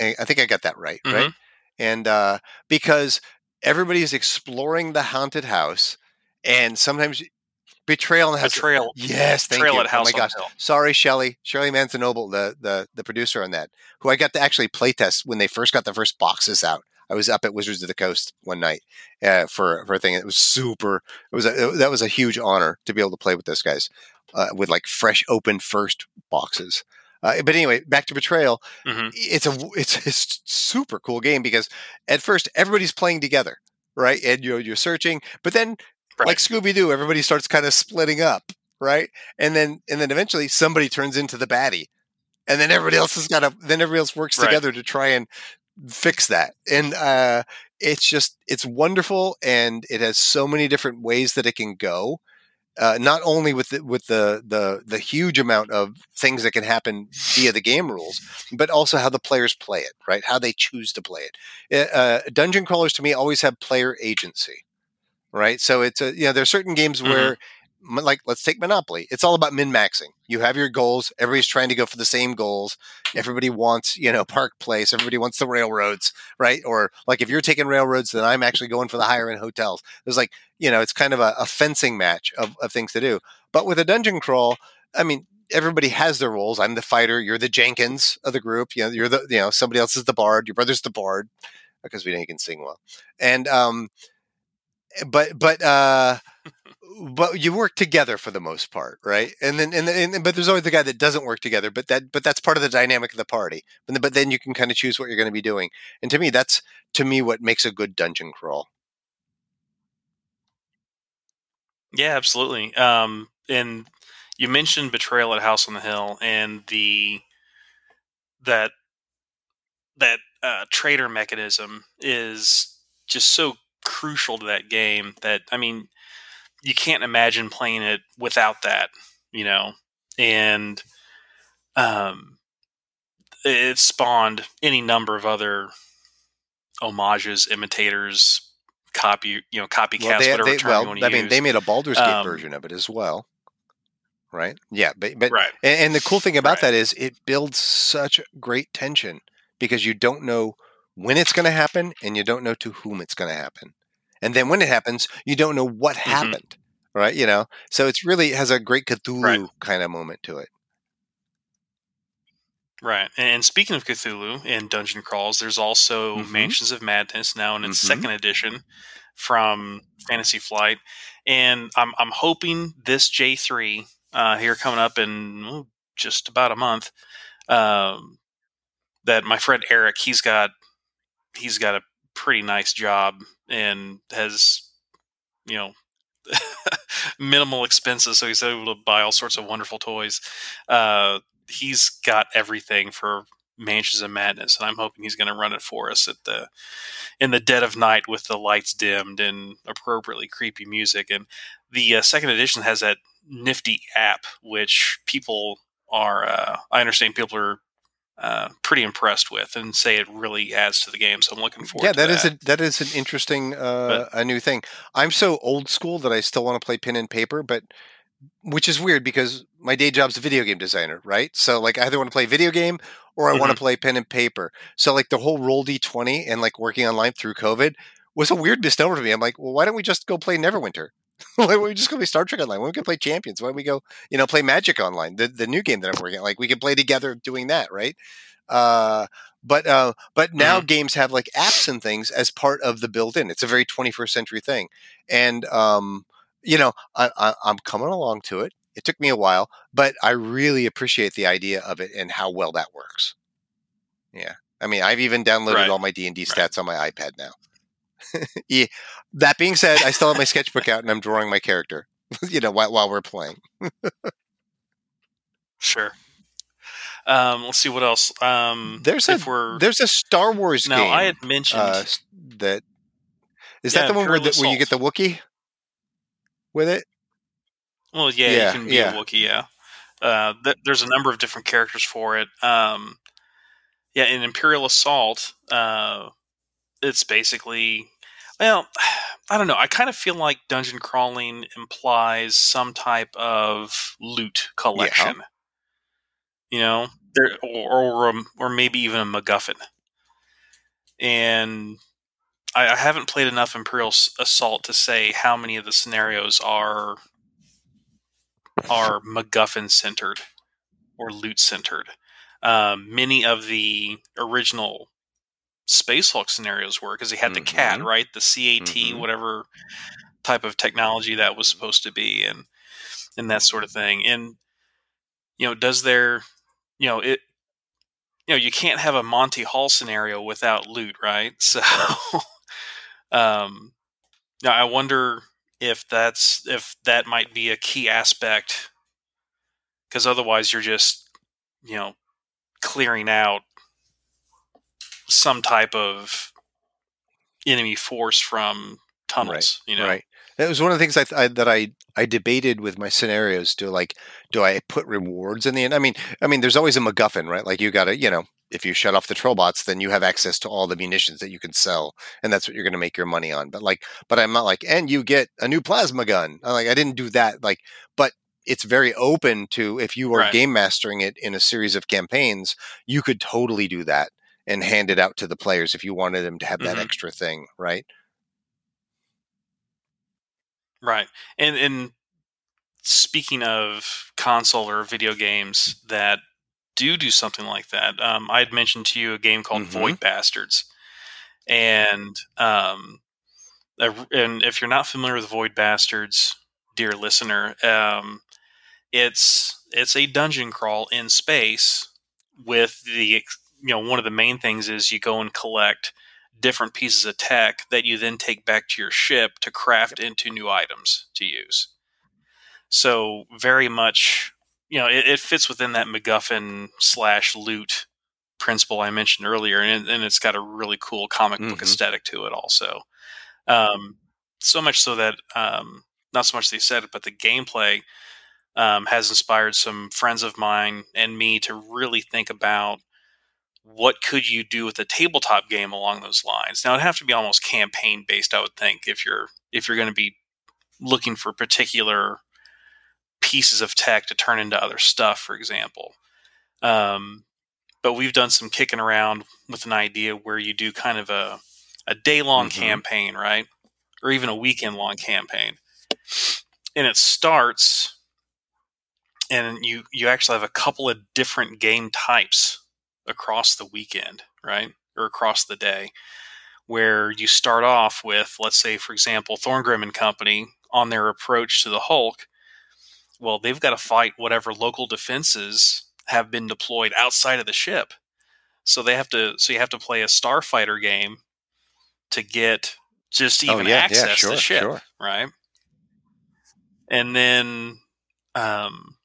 I, I think I got that right, Mhm. right? And uh, because everybody's exploring the haunted house, and sometimes betrayal in the house. Betrayal. Yes, thank Betrayal you. at House oh my on gosh. Hill. Sorry, Shelley. Shirley Manzanoble, the, the the producer on that, who I got to actually playtest when they first got the first boxes out. I was up at Wizards of the Coast one night uh, for for a thing. It was super. It was a, that was a huge honor to be able to play with those guys uh, with like fresh, open first boxes. Uh, but anyway, back to Betrayal. Mhm. It's a it's a super cool game because at first everybody's playing together, right? And you're you're searching, but then Right. like Scooby Doo, everybody starts kind of splitting up, right? And then and then eventually somebody turns into the baddie, and then everybody else has got to then everybody else works Right. together to try and fix that. And uh, it's just it's wonderful, and it has so many different ways that it can go. Uh, not only with the, with the, the the huge amount of things that can happen via the game rules, but also how the players play it, right? How they choose to play it. Uh, dungeon crawlers to me always have player agency, right? So it's a you know there's certain games Mhm. where like let's take Monopoly. It's all about min maxing. You have your goals. Everybody's trying to go for the same goals. Everybody wants you know Park Place. Everybody wants the railroads, right? Or like if you're taking railroads, then I'm actually going for the higher end hotels. There's like you know it's kind of a, a fencing match of, of things to do. But with a dungeon crawl, I mean. Everybody has their roles. I'm the fighter. You're the Jenkins of the group. You know, you're the you know somebody else is the bard. Your brother's the bard because we know you can sing well. And um, but but uh but you work together for the most part right? And then and, then- and but there's always the guy that doesn't work together but that but that's part of the dynamic of the party. But then, but then you can kind of choose what you're going to be doing. And to me that's to me what makes a good dungeon crawl. Yeah, absolutely. Um, and you mentioned Betrayal at House on the Hill and the that that uh, trader mechanism is just so crucial to that game that I mean you can't imagine playing it without that, you know. And um, it spawned any number of other homages, imitators, copy, you know, copycats, well, they, whatever they, term well you want to i use. mean they made a Baldur's Gate Um, version of it as well right yeah but but right. And, and the cool thing about Right. that is it builds such great tension because you don't know when it's going to happen and you don't know to whom it's going to happen. And then when it happens, you don't know what Mm-hmm. happened, right? You know, so it's really it has a great Cthulhu Right. kind of moment to it. Right. And speaking of Cthulhu and dungeon crawls, there's also Mhm. Mansions of Madness now in its Mhm. second edition from Fantasy Flight. And I'm I'm hoping this J3 uh, here coming up in oh, just about a month um, that my friend Eric he's got he's got a pretty nice job and has you know minimal expenses so he's able to buy all sorts of wonderful toys uh, he's got everything for Mansions of Madness, and I'm hoping he's going to run it for us at the in the dead of night with the lights dimmed and appropriately creepy music. And the uh, second edition has that nifty app, which people are. Uh, I understand people are uh, pretty impressed with, and say it really adds to the game. So I'm looking forward. yeah, to that that is a that is an interesting uh, a new thing. I'm so old school that I still want to play pen and paper, but which is weird because my day job's a video game designer, right? So like I either want to play video game or I want to play pen and paper. So like the whole roll D twenty and like working online through COVID was a weird misnomer to me. I'm like, well, why don't we just go play Neverwinter? why don't we just go play Star Trek online? Why don't we go play Champions? Why don't we go, you know, play Magic online? The the new game that I'm working on. Like we can play together doing that, right? Uh but uh, but now games have like apps and things as part of the built-in. It's a very 21st century thing, and um, you know I, I, I'm coming along to it. It took me a while, but I really appreciate the idea of it and how well that works. Yeah, I mean, I've even downloaded Right. all my D and D Right. stats on my iPad now. yeah. That being said, I still have my sketchbook out and I'm drawing my character. you know, while, while we're playing. Sure. Um, let's see what else. Um, There's a we're there's a Star Wars now, I had mentioned. uh, that is Yeah, that the one where, the, where you get the Wookiee with it? Well, yeah, Yeah, you can be yeah. a Wookiee. Yeah, uh, th- there's a number of different characters for it. Um, yeah, in Imperial Assault, uh, it's basically well, I don't know. I kind of feel like dungeon crawling implies some type of loot collection. You know, there, or or, or maybe even a MacGuffin. And I, I haven't played enough Imperial Assault to say how many of the scenarios are are MacGuffin centered or loot centered. Um, many of the original Space Hulk scenarios were because he had mm-hmm. the cat, mm-hmm. right? The CAT, mm-hmm. whatever type of technology that was supposed to be, and and that sort of thing. And you know, does there, you know, it, you know, you can't have a Monty Haul scenario without loot, right? So, um, now I wonder if that's if that might be a key aspect because otherwise you're just you know clearing out some type of enemy force from tunnels right, you know right that was one of the things I, I, that I I debated with my scenarios. Do like do I put rewards in the end? I mean, I mean, there's always a MacGuffin, right? Like you got to, you know, if you shut off the trollbots, then you have access to all the munitions that you can sell, and that's what you're going to make your money on. But like, but I'm not like, and you get a new plasma gun. I'm like, I didn't do that. Like, but it's very open to if you are right. game mastering it in a series of campaigns, you could totally do that and hand it out to the players if you wanted them to have that mm-hmm. extra thing, right? Right, and and speaking of console or video games that do do something like that. Um, I had mentioned to you a game called mm-hmm. Void Bastards, and um, and if you're not familiar with Void Bastards, dear listener, um, it's it's a dungeon crawl in space with the you know one of the main things is you go and collect different pieces of tech that you then take back to your ship to craft into new items to use. So very much you know, it, it, fits within that MacGuffin slash loot principle I mentioned earlier, and, and it's got a really cool comic book mm-hmm. aesthetic to it, also. Um, so much so that um, not so much they said it, but the gameplay um, has inspired some friends of mine and me to really think about what could you do with a tabletop game along those lines. Now it'd have to be almost campaign based, I would think, if you're if you're going to be looking for particular pieces of tech to turn into other stuff, for example. Um, but we've done some kicking around with an idea where you do kind of a, a day long mm-hmm. campaign, right? Or even a weekend long campaign. And it starts, and you, you actually have a couple of different game types across the weekend, right? Or across the day, where you start off with, let's say, for example, Thorngrim and Company on their approach to the Hulk well, they've got to fight whatever local defenses have been deployed outside of the ship. So they have to. So you have to play a starfighter game to get just oh, even oh, yeah, access yeah, sure, to the ship, sure. right? And then, um,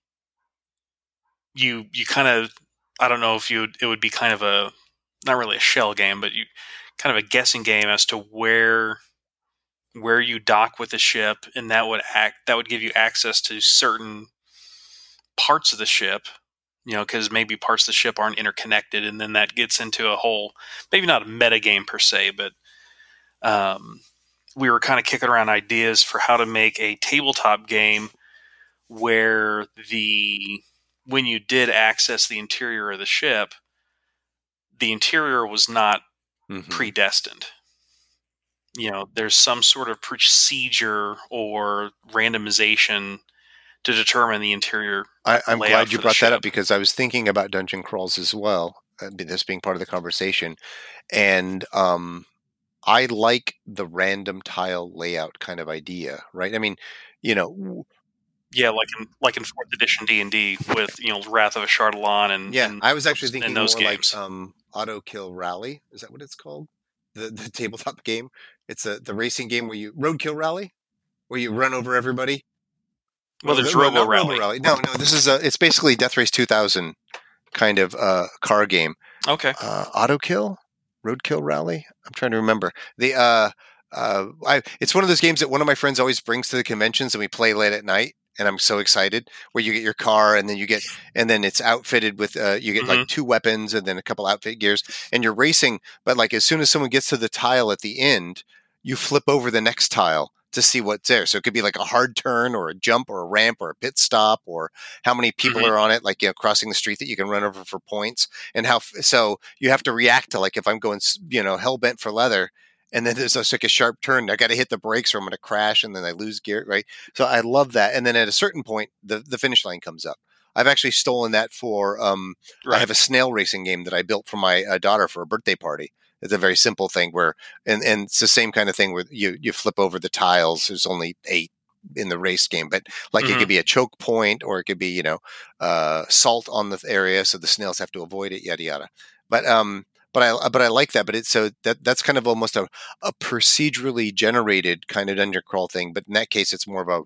you you kind of I don't know if you it would be kind of a not really a shell game, but you kind of a guessing game as to where where you dock with the ship, and that would act that would give you access to certain parts of the ship. You know, because maybe parts of the ship aren't interconnected, and then that gets into a whole maybe not a meta game per se, but um, we were kind of kicking around ideas for how to make a tabletop game where the when you did access the interior of the ship, the interior was not mm-hmm. predestined you know there's some sort of procedure or randomization to determine the interior. I, am glad you brought that up because I was thinking about dungeon crawls as well. Uh, this being part of the conversation, and um, I like the random tile layout kind of idea, right? I mean, you know, yeah, like in like in fourth edition D and D with you know Wrath of a Ashardalon and yeah, and, I was actually thinking those more games. like um, Auto Kill Rally. Is that what it's called? The the tabletop game it's a the racing game where you roadkill rally, where you run over everybody. Well, there's no, Robo, Rally. Robo Rally. No, no, this is a. It's basically Death Race 2000 kind of uh, car game. Okay. Uh, Auto Kill, Roadkill Rally. I'm trying to remember the. Uh, uh, I, it's one of those games that one of my friends always brings to the conventions, and we play late at night and I'm so excited. Where you get your car, and then you get, and then it's outfitted with, uh, you get mm-hmm. like two weapons, and then a couple outfit gears, and you're racing. But like as soon as someone gets to the tile at the end, you flip over the next tile to see what's there. So it could be like a hard turn or a jump or a ramp or a pit stop or how many people Mhm. are on it, like, you know, crossing the street that you can run over for points and how, f- so you have to react to like, if I'm going, you know, hell bent for leather and then there's a, like a sharp turn, I got to hit the brakes or I'm going to crash and then I lose gear. Right. So I love that. And then at a certain point, the, the finish line comes up. I've actually stolen that for, um, I have a snail racing game that I built for my uh, daughter for a birthday party. It's a very simple thing where, and, and it's the same kind of thing where you, you flip over the tiles. There's only eight in the race game, but like it Mhm. could be a choke point or it could be, you know, uh, salt on the area. So the snails have to avoid it, yada, yada. But, um, but I, but I like that, but it's so that that's kind of almost a, a procedurally generated kind of dungeon crawl thing. But in that case, it's more of a,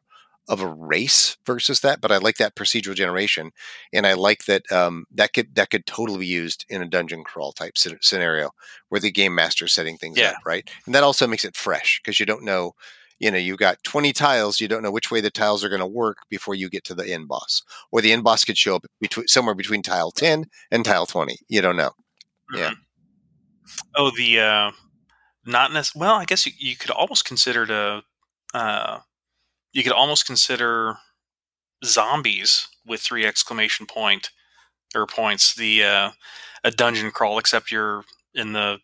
of a race versus that. But I like that procedural generation and I like that um, that could that could totally be used in a dungeon crawl type scenario where the game master is setting things Yeah. up, right? And that also makes it fresh because you don't know, you know, you've got twenty tiles, you don't know which way the tiles are going to work before you get to the end boss, or the end boss could show up between somewhere between tile ten and tile twenty. You don't know. yeah. Oh, the uh, not nec- well. I guess you, you could almost consider to uh, you could almost consider zombies with three exclamation point or points the uh, a dungeon crawl, except you're in the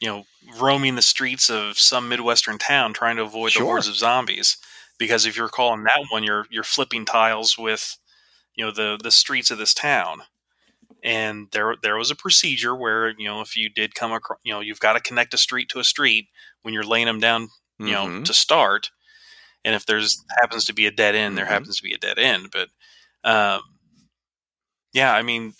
you know roaming the streets of some midwestern town trying to avoid the Sure. hordes of zombies. Because if you're calling that one, you're you're flipping tiles with you know the the streets of this town and there there was a procedure where you know if you did come across you know you've got to connect a street to a street when you're laying them down you know Mhm. to start and if there's happens to be a dead end there Mhm. happens to be a dead end but um yeah i mean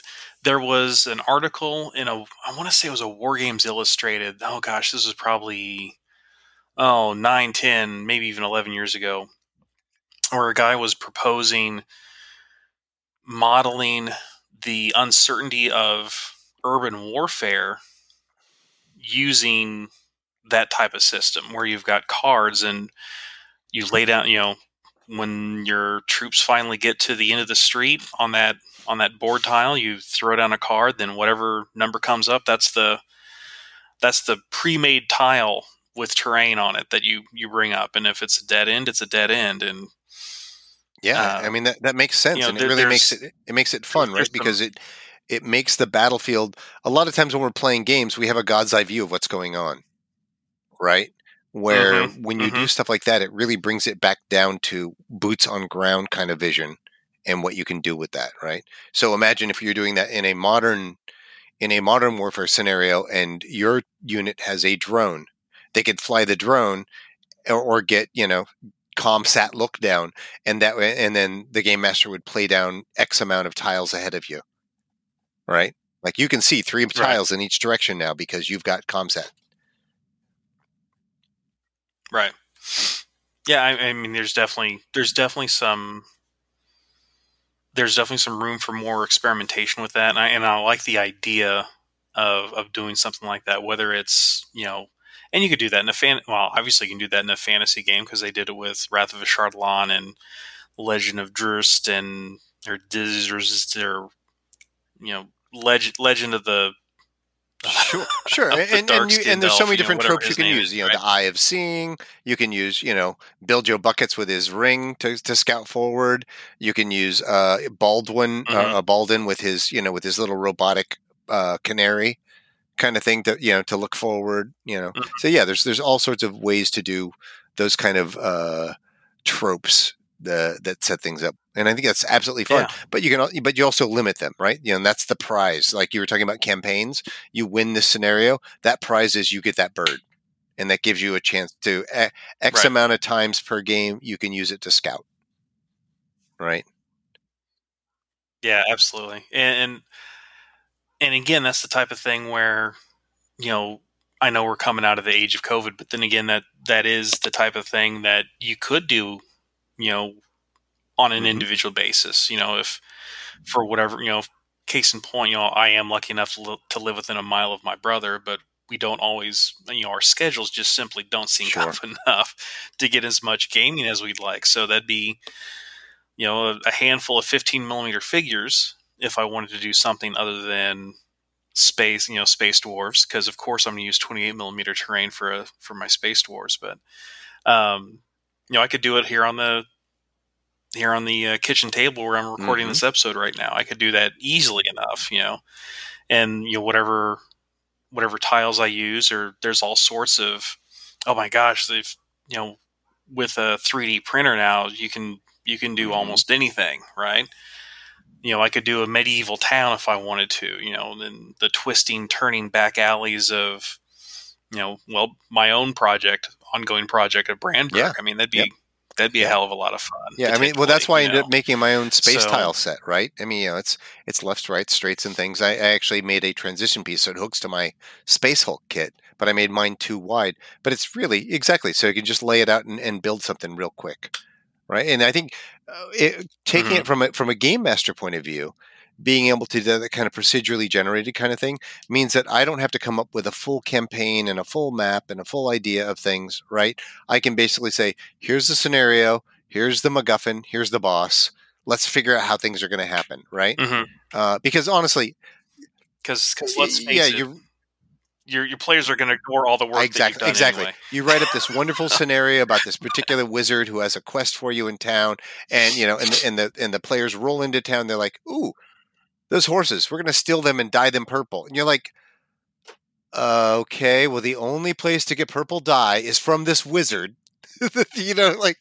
there was an article in a i want to say it was a war games illustrated oh gosh this was probably oh 9 10 maybe even 11 years ago where a guy was proposing modeling the uncertainty of urban warfare using that type of system where you've got cards and you lay down you know when your troops finally get to the end of the street on that on that board tile you throw down a card then whatever number comes up that's the that's the pre-made tile with terrain on it that you you bring up. And if it's a dead end it's a dead end. And Yeah, Uh, I mean that, that makes sense, know, and it really makes it it makes it fun, right? some- Because it it makes the battlefield. A lot of times when we're playing games, we have a god's eye view of what's going on, right? Where Mhm, when you do stuff like that, it really brings it back down to boots on ground kind of vision and what you can do with that, right? So imagine if you're doing that in a modern in a modern warfare scenario, and your unit has a drone, they could fly the drone or, or get you know comsat look down and that way and then the game master would play down x amount of tiles ahead of you right like you can see three tiles in each direction now because you've got comsat Right. Yeah, I, I mean, there's definitely there's definitely some there's definitely some room for more experimentation with that, and I and I like the idea of of doing something like that. Whether it's you know, and you could do that in a fan. Well, obviously you can do that in a fantasy game because they did it with Wrath of Ashardalon and Legend of Drizzt and or Dizzers or you know, Legend Legend of the sure sure and, and, you, and there's so elf, many you know, different tropes you can use is, you know right? the eye of seeing you can use you know Biljo Buckets with his ring to, to scout forward you can use uh baldwin Mhm. uh, baldwin with his you know with his little robotic uh canary kind of thing to you know to look forward you know Mhm. so yeah there's there's all sorts of ways to do those kind of uh tropes the, that set things up and i think that's absolutely fun Yeah. but you can but you also limit them right you know and that's the prize like you were talking about campaigns you win this scenario that prize is you get that bird and that gives you a chance to eh, x Right. amount of times per game you can use it to scout right Yeah, absolutely. And, and and again, that's the type of thing where you know I know we're coming out of the age of COVID, but then again, that that is the type of thing that you could do, you know, on an Mhm. individual basis. You know, if for whatever you know, case in point, you know, I am lucky enough to, li- to live within a mile of my brother, but we don't always, you know, our schedules just simply don't sync Sure. up enough to get as much gaming as we'd like. So that'd be, you know, a, a handful of 15 millimeter figures if I wanted to do something other than space, you know, space dwarves, because of course I'm going to use 28 millimeter terrain for a, for my space dwarves. But Um, you know, I could do it here on the here on the uh, kitchen table where I'm recording Mhm. this episode right now. I could do that easily enough, you know, and you know whatever whatever tiles I use, or there's all sorts of. Oh my gosh, they've you know with a 3D printer now, you can you can do Mhm. almost anything, right? You know, I could do a medieval town if I wanted to. You know, then the twisting, turning back alleys of, you know, well, my own project, ongoing project of Brandberg. Yeah. I mean, that'd be Yep. that'd be a hell of a lot of fun. Yeah, I mean, well, that's why I you ended up making my own space So- tile set, right? I mean, you know, it's it's lefts, rights, straights, and things. I, I actually made a transition piece so it hooks to my Space Hulk kit, but I made mine too wide. But it's really exactly so you can just lay it out and, and build something real quick, right? And I think it, taking Mhm. it from a from a game master point of view, being able to do that kind of procedurally generated kind of thing means that I don't have to come up with a full campaign and a full map and a full idea of things, right? I can basically say, here's the scenario, here's the MacGuffin, here's the boss. Let's figure out how things are going to happen, right? Mhm. Uh, because honestly, Because let's face yeah, it, your your players are going to ignore all the work exactly that you've done exactly. anyway. You write up this wonderful scenario about this particular wizard who has a quest for you in town, and you know, and the and the and the players roll into town. They're like, "Ooh, those horses! We're going to steal them and dye them purple." And you're like, uh, "Okay, well, the only place to get purple dye is from this wizard." you know, like.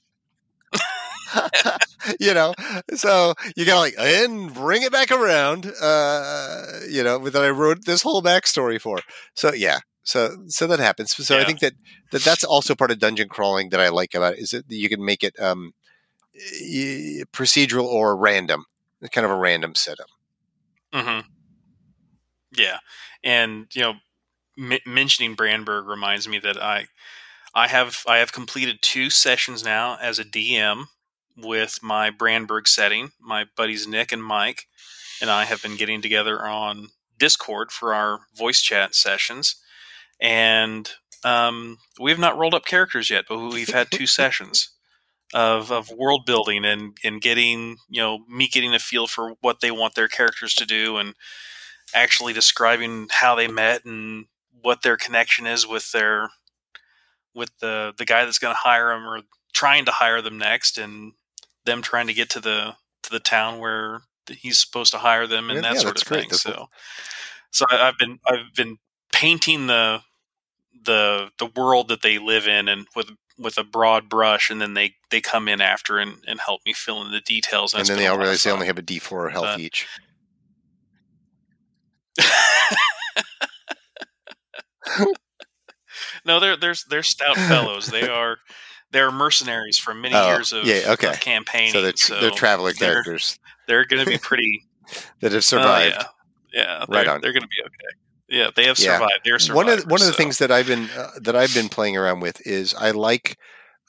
you know, so you gotta like and bring it back around. Uh, you know, that I wrote this whole backstory for. So yeah, so so that happens. So I think that, that that's also part of dungeon crawling that I like about it is that you can make it um, procedural or random, kind of a random setup. hmm Yeah, and you know, m- mentioning Brandberg reminds me that I, I have I have completed two sessions now as a DM with my Brandberg setting. My buddies Nick and Mike and I have been getting together on Discord for our voice chat sessions, and um, we have not rolled up characters yet, but we've had two sessions. Of, of world building and, and getting you know me getting a feel for what they want their characters to do and actually describing how they met and what their connection is with their with the the guy that's going to hire them or trying to hire them next and them trying to get to the to the town where he's supposed to hire them and Yeah, that yeah, sort of thing so so i've been i've been painting the the the world that they live in and with with a broad brush and then they they come in after and, and help me fill in the details And it's then they all realize they only have a D four health Uh, each. no, they're they're they're stout fellows. They are they're mercenaries from many Oh, years of, yeah, okay. of campaigning. So they're tr- they're traveler they're- characters They're going to be pretty. that have oh, survived. yeah, yeah, Right they're, on. They're going to be okay. Yeah, they have Yeah. survived. They're survivors. one of the, one of the so- things that I've been uh, that I've been playing around with is I like,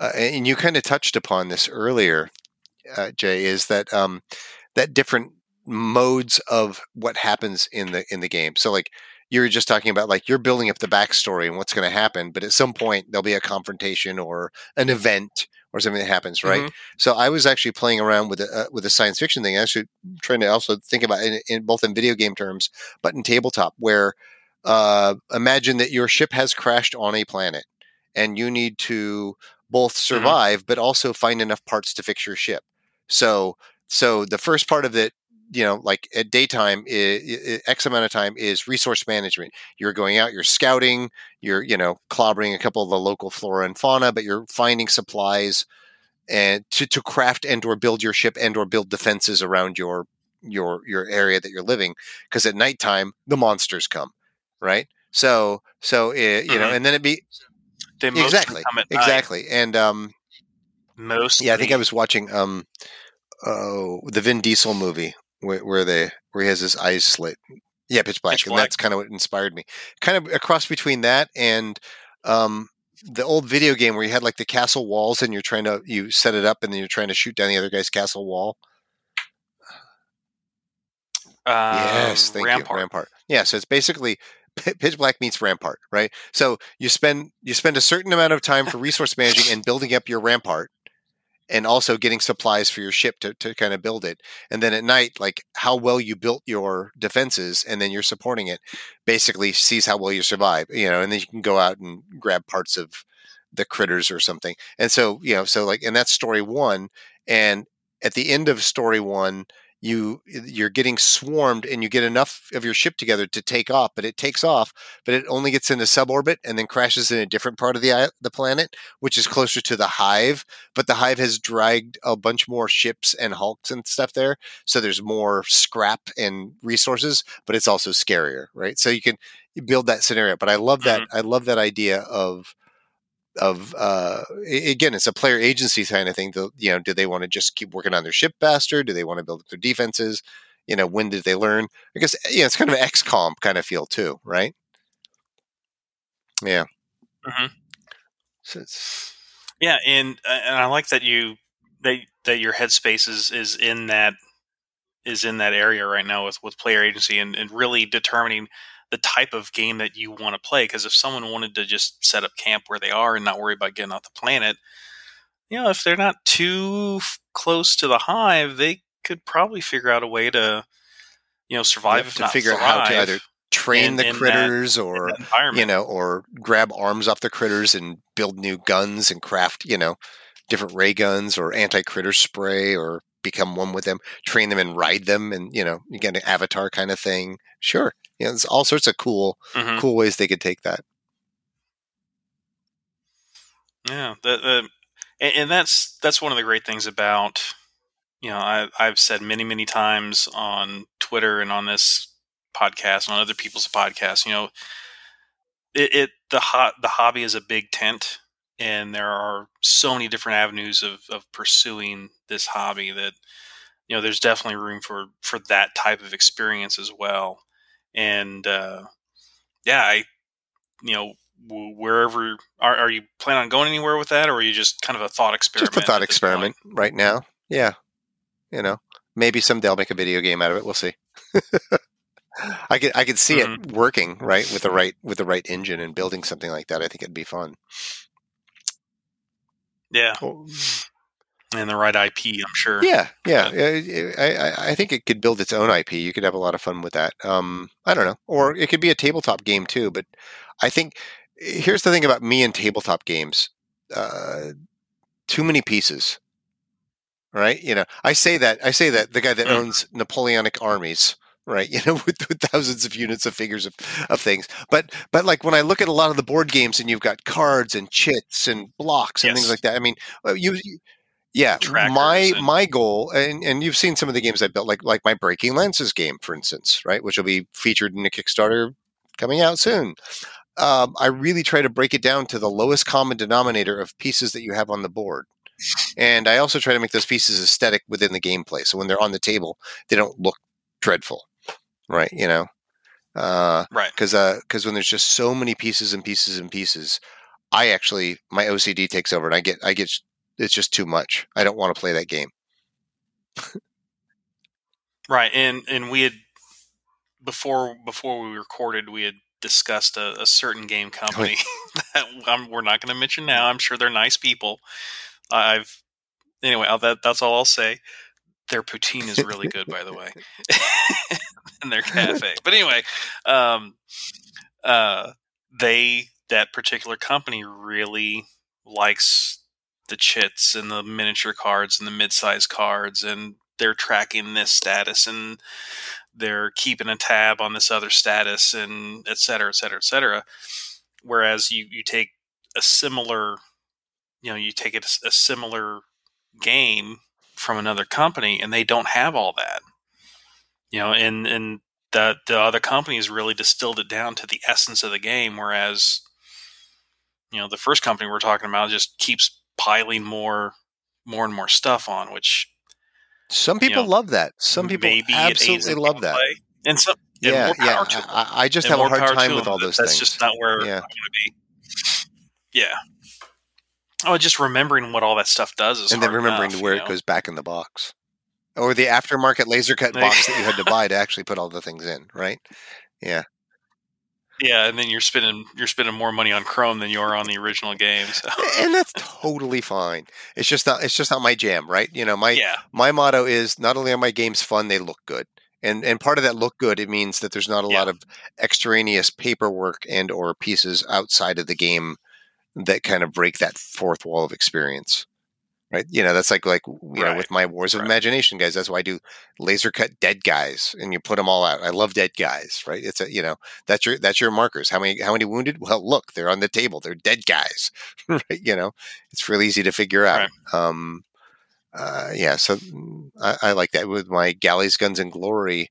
uh, and you kind of touched upon this earlier, uh, Jay, is that um, that different modes of what happens in the in the game. So like you were just talking about, like you're building up the backstory and what's going to happen, but at some point there'll be a confrontation or an event or something that happens, right? Mhm. So I was actually playing around with a uh, with a science fiction thing. Actually, trying to also think about it in, in both in video game terms, but in tabletop, where uh, imagine that your ship has crashed on a planet, and you need to both survive but also find enough parts to fix your ship. So, so the first part of it, you know, like at daytime, x amount of time is resource management. You're going out, you're scouting, you're you know clobbering a couple of the local flora and fauna, but you're finding supplies and to, to craft and or build your ship and or build defenses around your your your area that you're living because at nighttime the monsters come right so so uh, you know Mhm. and then it be exactly come at night. exactly and um Most. yeah i think i was watching um oh the vin diesel movie where, where they where he has his eyes slit yeah pitch black Pitch and Black. that's kind of what inspired me. Kind of a cross between that and um the old video game where you had like the castle walls and you're trying to you set it up and then you're trying to shoot down the other guy's castle wall. Yes um, thank Rampart. you rampart. Yeah so it's basically pitch black meets rampart right? So you spend you spend a certain amount of time for resource managing and building up your rampart and also getting supplies for your ship to, to kind of build it and then at night like how well you built your defenses and then you're supporting it basically sees how well you survive you know and then you can go out and grab parts of the critters or something. And so, you know, so like, and that's story one. And at the end of story one, you you're getting swarmed and you get enough of your ship together to take off but it takes off but it only gets into suborbit and then crashes in a different part of the the planet which is closer to the hive but the hive has dragged a bunch more ships and hulks and stuff there so there's more scrap and resources but it's also scarier right so you can build that scenario but i love that mm-hmm. i love that idea of of uh, again, it's a player agency kind of thing. To, you know, do they want to just keep working on their ship faster? Do they want to build up their defenses? You know, when did they learn? I guess yeah, it's kind of an XCOM kind of feel too, right? Yeah. Mm-hmm. So yeah, and uh, and I like that you that that your headspace is is in that is in that area right now with with player agency and, and really determining the type of game that you want to play. Because if someone wanted to just set up camp where they are and not worry about getting off the planet, you know, if they're not too f- close to the hive, they could probably figure out a way to, you know, survive. to figure out how to either train in, the in critters that, or you know, or grab arms off the critters and build new guns and craft, you know, different ray guns or anti critter spray or become one with them, train them and ride them, and you know, you get an avatar kind of thing. Sure, you know, there's all sorts of cool, mm-hmm. cool ways they could take that. Yeah, and, and, that's that's one of the great things about you know I, I've said many many times on Twitter and on this podcast and on other people's podcasts. You know, it, it the hot the hobby is a big tent, and there are so many different avenues of of pursuing this hobby that you know there's definitely room for for that type of experience as well and uh, yeah, I you know wherever are, are you planning on going anywhere with that, or are you just kind of a thought experiment? Just a thought experiment point? right now. Yeah, you know, maybe someday I'll make a video game out of it. We'll see. I could I could see mm-hmm. it working right with the right with the right engine and building something like that. I think it'd be fun. Yeah. And the right IP, I'm sure. Yeah, yeah. I, I think it could build its own IP. You could have a lot of fun with that. Um, I don't know, or it could be a tabletop game too. But I think here's the thing about me and tabletop games: uh, too many pieces. Right? You know, I say that. I say that the guy that mm. owns Napoleonic armies right you know with, with, thousands of units of figures of, of things but but like when i look at a lot of the board games and you've got cards and chits and blocks and yes. things like that i mean uh, you, you yeah, my and- my goal, and, and you've seen some of the games I built, like like my Breaking Lances game, for instance, right, which will be featured in a Kickstarter coming out soon. Um, I really try to break it down to the lowest common denominator of pieces that you have on the board, and I also try to make those pieces aesthetic within the gameplay. So when they're on the table, they don't look dreadful, right? You know, uh, right? Because because uh, when there's just so many pieces and pieces and pieces, I actually my OCD takes over, and I get I get it's just too much. I don't want to play that game. right, and and we had before before we recorded, we had discussed a, a certain game company that I'm, we're not going to mention now. I'm sure they're nice people. I've anyway. I'll, that that's all I'll say. Their poutine is really good, by the way, and their cafe. But anyway, um, uh, they that particular company really likes the chits and the miniature cards and the mid-size cards and they're tracking this status and they're keeping a tab on this other status and et cetera, et cetera, et cetera. Whereas you, you take a similar, you know, you take a, a similar game from another company and they don't have all that, you know, and, and the, the other companies really distilled it down to the essence of the game. Whereas, you know, the first company we're talking about just keeps piling more more and more stuff on, which some people you know, love that. Some people absolutely love that. Play. And some yeah, yeah. I, I, just and have a hard time with all those That's things. just not where yeah. I want to be. Yeah. Oh, just remembering what all that stuff does is and then remembering enough, where you know? it goes back in the box, or the aftermarket laser cut box that you had to buy to actually put all the things in. Right? Yeah. Yeah, and then you're spending you're spending more money on Chrome than you are on the original game. So. and that's totally fine. It's just not it's just not my jam, right? You know, my yeah. my motto is not only are my games fun, they look good. And and part of that look good, it means that there's not a yeah. lot of extraneous paperwork and or pieces outside of the game that kind of break that fourth wall of experience right? You know that's like like you right. know with my wars of right. imagination guys that's why i do laser cut dead guys and you put them all out. I love dead guys right? It's a you know that's your that's your markers. How many how many wounded? Well look they're on the table. They're dead guys right? You know it's real easy to figure out. Right. um uh yeah so mm, I, I like that with my galleys guns and glory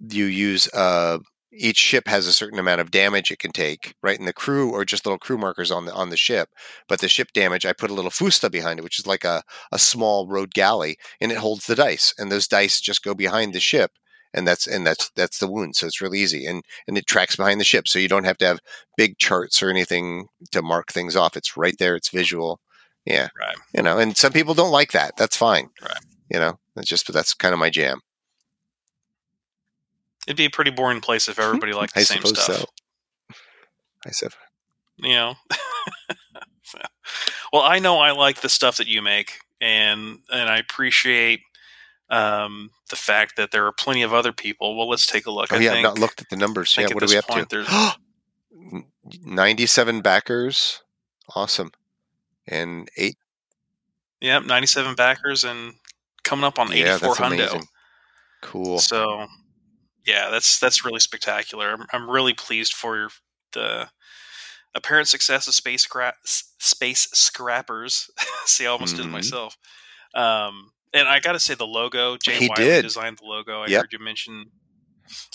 you use uh each ship has a certain amount of damage it can take, right? And the crew or just little crew markers on the on the ship. But the ship damage, I put a little fusta behind it, which is like a, a small rowed galley, and it holds the dice. And those dice just go behind the ship. And that's and that's that's the wound. So it's real easy. And and it tracks behind the ship. So you don't have to have big charts or anything to mark things off. It's right there, it's visual. Yeah. Right. You know, and some people don't like that. That's fine. Right. You know, it's just but that's kind of my jam. It'd be a pretty boring place if everybody liked the I same stuff. So. I said, you know. well, I know I like the stuff that you make, and and I appreciate um, the fact that there are plenty of other people. Well, let's take a look. Oh I yeah, think, I've not looked at the numbers. Yeah, what are we up to? Ninety-seven backers, awesome, and eight. Yep, ninety-seven backers, and coming up on yeah, eighty-four hundo. Cool. So yeah, that's that's really spectacular. I'm, I'm really pleased for the apparent success of space scra- space scrappers. See, I almost mm-hmm. did it myself. Um, and I got to say, the logo Jay he Wiley did. designed the logo. I yep. heard you mention,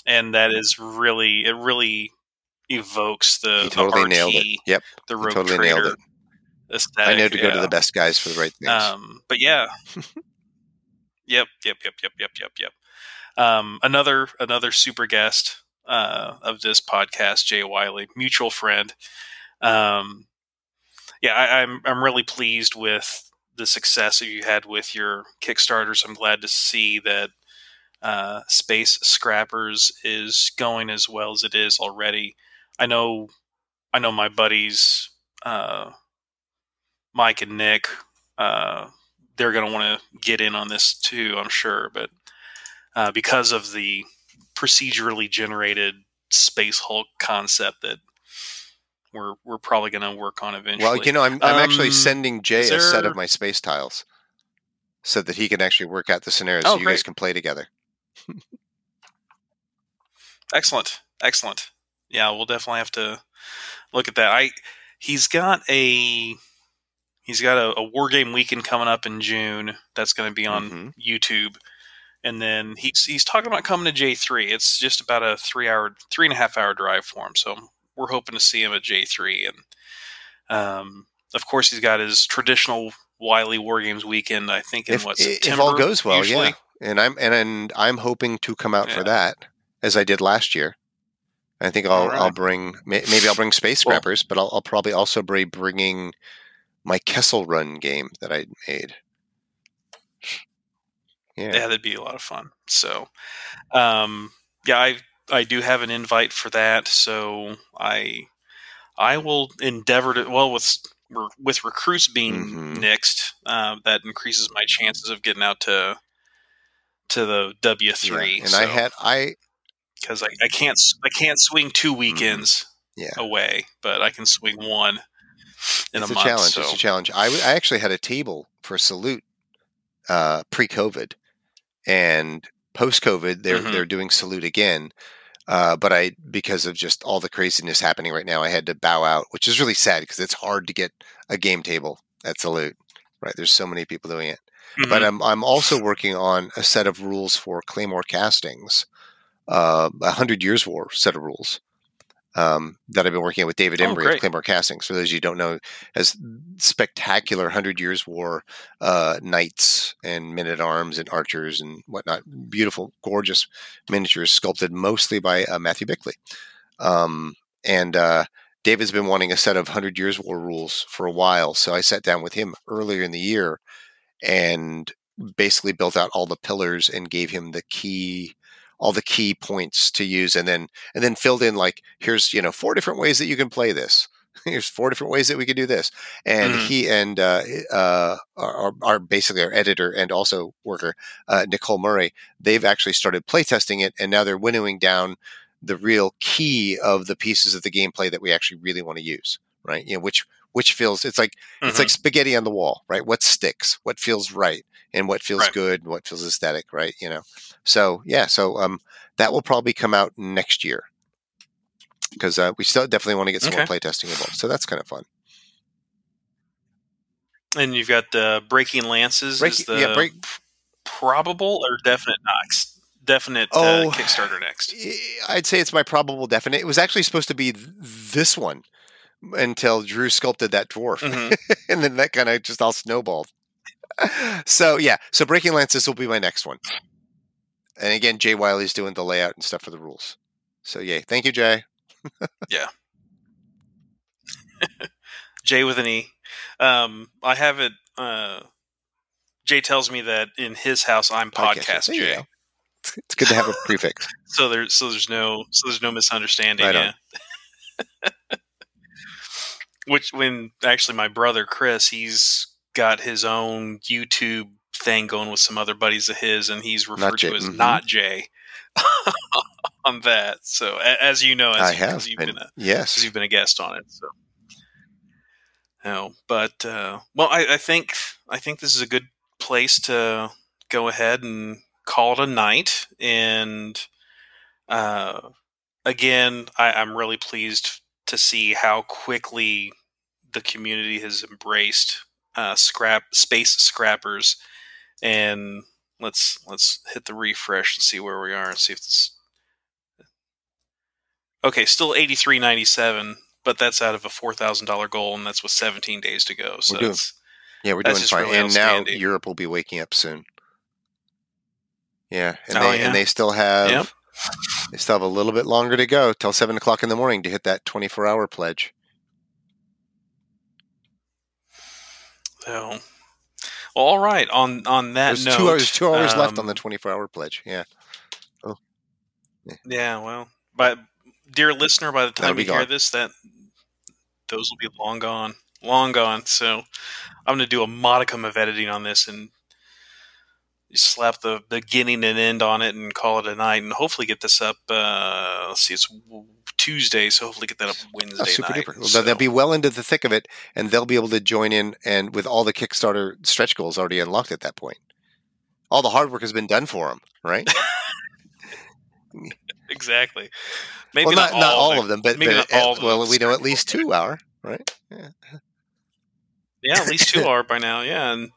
and that is really it. Really evokes the he totally the nailed it. Yep, the road totally nailed it. Aesthetic, I know to yeah. go to the best guys for the right things. Um, but yeah, yep, yep, yep, yep, yep, yep, yep. Um, another another super guest uh, of this podcast, Jay Wiley, mutual friend. Um, yeah, I, I'm I'm really pleased with the success that you had with your Kickstarters. I'm glad to see that uh, Space Scrappers is going as well as it is already. I know, I know my buddies, uh, Mike and Nick. Uh, they're going to want to get in on this too. I'm sure, but uh, because of the procedurally generated space Hulk concept that we're we're probably going to work on eventually. Well, you know, I'm I'm um, actually sending Jay there... a set of my space tiles so that he can actually work out the scenarios oh, so you great. guys can play together. excellent, excellent. Yeah, we'll definitely have to look at that. I he's got a he's got a, a war game weekend coming up in June that's going to be on mm-hmm. YouTube and then he's he's talking about coming to J three. It's just about a three hour, three and a half hour drive for him. So we're hoping to see him at J three, and um, of course he's got his traditional Wiley War Games weekend. I think in if, what September, if all goes well, usually. yeah. And I'm and, and I'm hoping to come out yeah. for that as I did last year. I think I'll right. I'll bring maybe I'll bring Space Scrappers, well, but I'll, I'll probably also be bringing my Kessel Run game that I made. Yeah. yeah, that'd be a lot of fun. So, um, yeah, I I do have an invite for that. So I I will endeavor to well with with recruits being mm-hmm. next, uh, that increases my chances of getting out to to the W three. Yeah. And so, I had I because I, I can't I can't swing two mm-hmm. weekends yeah. away, but I can swing one in it's a, a month. Challenge. So. It's a challenge. I, w- I actually had a table for salute uh, pre COVID, and post COVID, they're mm-hmm. they're doing salute again. Uh, but I, because of just all the craziness happening right now, I had to bow out, which is really sad because it's hard to get a game table at salute. Right, there's so many people doing it. Mm-hmm. But I'm I'm also working on a set of rules for Claymore castings, uh, a hundred years war set of rules um, that I've been working with David Embry oh, of Claymore Castings. For those of you don't know, as spectacular Hundred Years War uh, knights and men at arms and archers and whatnot. Beautiful, gorgeous miniatures sculpted mostly by uh, Matthew Bickley. Um, and uh, David's been wanting a set of Hundred Years War rules for a while, so I sat down with him earlier in the year and basically built out all the pillars and gave him the key all the key points to use and then and then filled in like here's you know four different ways that you can play this here's four different ways that we could do this and mm. he and uh, uh, are, are, basically our editor and also worker uh, nicole murray they've actually started playtesting it and now they're winnowing down the real key of the pieces of the gameplay that we actually really want to use right? You know, which which feels it's like Mm-hmm. it's like spaghetti on the wall, right? What sticks, what feels right, and what feels Right. good, and what feels aesthetic, right? You know. So yeah, so um, that will probably come out next year because uh, we still definitely want to get some more Okay. playtesting involved. So that's kind of fun. and you've got the breaking lances. Break- is the yeah, break- probable or definite next? Definite Oh. uh, Kickstarter next. I'd say it's my probable definite. It was actually supposed to be th- this one until Drew sculpted that dwarf, Mhm. and then that kind of just all snowballed. so yeah, so Breaking Lances will be my next one. And again, Jay Wiley's doing the layout and stuff for the rules. So yay, thank you, Jay. yeah. Jay with an E. Um, I have it. Uh, Jay tells me that in his house I'm podcast Jay. It's good to have a prefix. So there's so there's no so there's no misunderstanding. Right yeah. Which when actually my brother Chris, he's got his own YouTube thing going with some other buddies of his, and he's referred to as mhm. not Jay on that. So a- as you know, as I you, have you've been, been a, yes. you've been a guest on it. So, no, but uh, well, I, I think I think this is a good place to go ahead and call it a night. And uh, again, I, I'm really pleased to see how quickly the community has embraced uh, scrap space scrappers. And let's let's hit the refresh and see where we are and see if it's Okay, still eighty three ninety seven, but that's out of a four thousand dollar goal, and that's with seventeen days to go. So We're doing- Yeah, we're doing fine. really and now. Europe will be waking up soon. Yeah, and Oh, they yeah. and they still have Yep. They still have a little bit longer to go till seven o'clock in the morning to hit that twenty four hour pledge. so. Well, all right. On on that There's note, two hours two hours left on um, the twenty four hour pledge. Yeah, Oh. Yeah, well, but dear listener, by the time you hear this, that those will be long gone, long gone. So I'm going to do a modicum of editing on this and slap the beginning and end on it and call it a night, and hopefully get this up. Uh, let's see, it's Tuesday, so hopefully get that up Wednesday oh, super night. duper. Well, So- They'll be well into the thick of it, and they'll be able to join in and with all the Kickstarter stretch goals already unlocked at that point. All the hard work has been done for them, right? exactly. Maybe well, not, not, all the- of them, but, maybe but not all at- well, we know at least two are right. Yeah. Yeah, at least two are by now. Yeah, and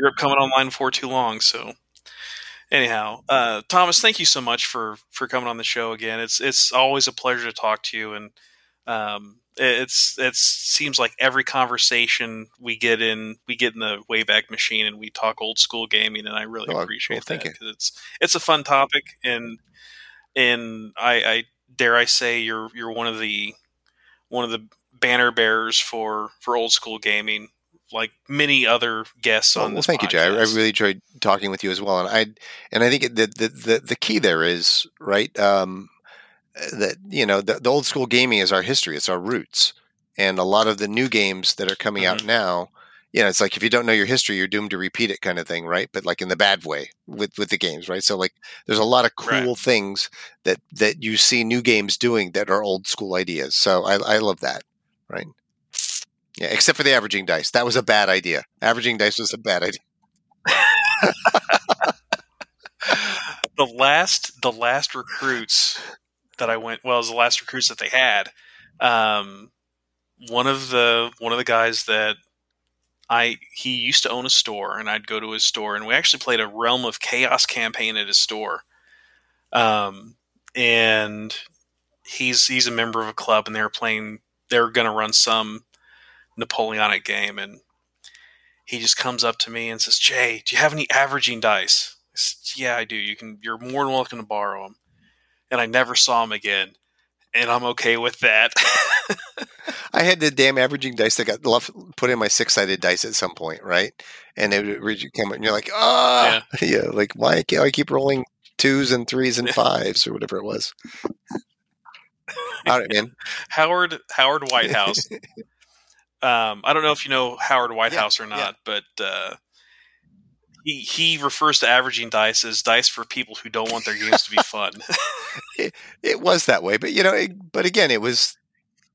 Europe coming online before too long. So, anyhow, uh, Thomas, thank you so much for for coming on the show again. It's it's always a pleasure to talk to you, and um, it's it seems like every conversation we get in we get in the Wayback Machine and we talk old school gaming, and I really Oh, well, appreciate thank that you. because it's it's a fun topic, and and I, I dare I say you're you're one of the one of the banner bearers for for old school gaming, like many other guests on well, this. thank you, Jay. I, really enjoyed talking with you as well, and I and I think the the the, the key there is right um, that you know the, the old school gaming is our history, it's our roots, and a lot of the new games that are coming out now, you know, it's like if you don't know your history, you're doomed to repeat it, kind of thing, right? But like in the bad way with with the games, right? So like, there's a lot of cool Right. things that that you see new games doing that are old school ideas. So I I love that, right? Yeah, except for the averaging dice. That was a bad idea. Averaging dice was a bad idea. the last the last recruits that I went well, it was the last recruits that they had. Um, one of the one of the guys that I he used to own a store, and I'd go to his store, and we actually played a Realm of Chaos campaign at his store. Um, and he's he's a member of a club, and they were playing. They were going to run some Napoleonic game, and he just comes up to me and says, "Jay, do you have any averaging dice?" I said, yeah, I do. You can. You're more than welcome to borrow them. And I never saw him again, and I'm okay with that. I had the damn averaging dice that got left, put in my six sided dice at some point, right? And it would come and you're like, ah, yeah. like why can't I keep rolling twos and threes and fives or whatever it was? All right, man. Howard Howard Whitehouse. Um, I don't know if you know Howard Whitehouse or yeah. not, but uh, he he refers to averaging dice as dice for people who don't want their games to be fun. It was that way, but you know, it, but again, it was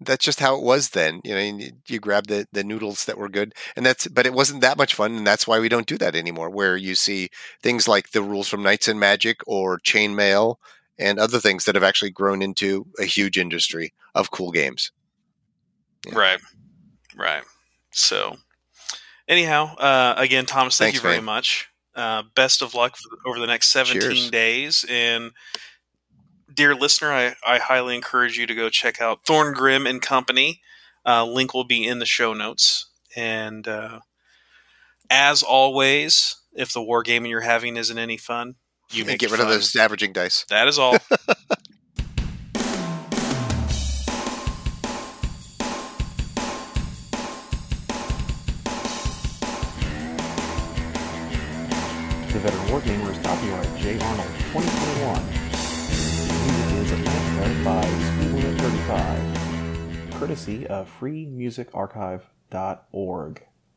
that's just how it was then. You know, you, you grab the the noodles that were good, and that's. But it wasn't that much fun, and that's why we don't do that anymore. Where you see things like the rules from Knights and Magic or Chainmail and other things that have actually grown into a huge industry of cool games. Yeah. Right, right. So, anyhow, uh, again, Thomas, thank Thanks, you very man. much. Uh, best of luck for, over the next 17 Cheers. days. And dear listener, I, I highly encourage you to go check out Thorngrim and Company. Uh, link will be in the show notes. And uh, as always, if the war wargaming you're having isn't any fun, you make get rid fun. of those averaging dice. That is all. Veteran Wargamer is copyright J. Arnold 2021. Music is Atlantica by Speed Limit 35, courtesy of freemusicarchive.org.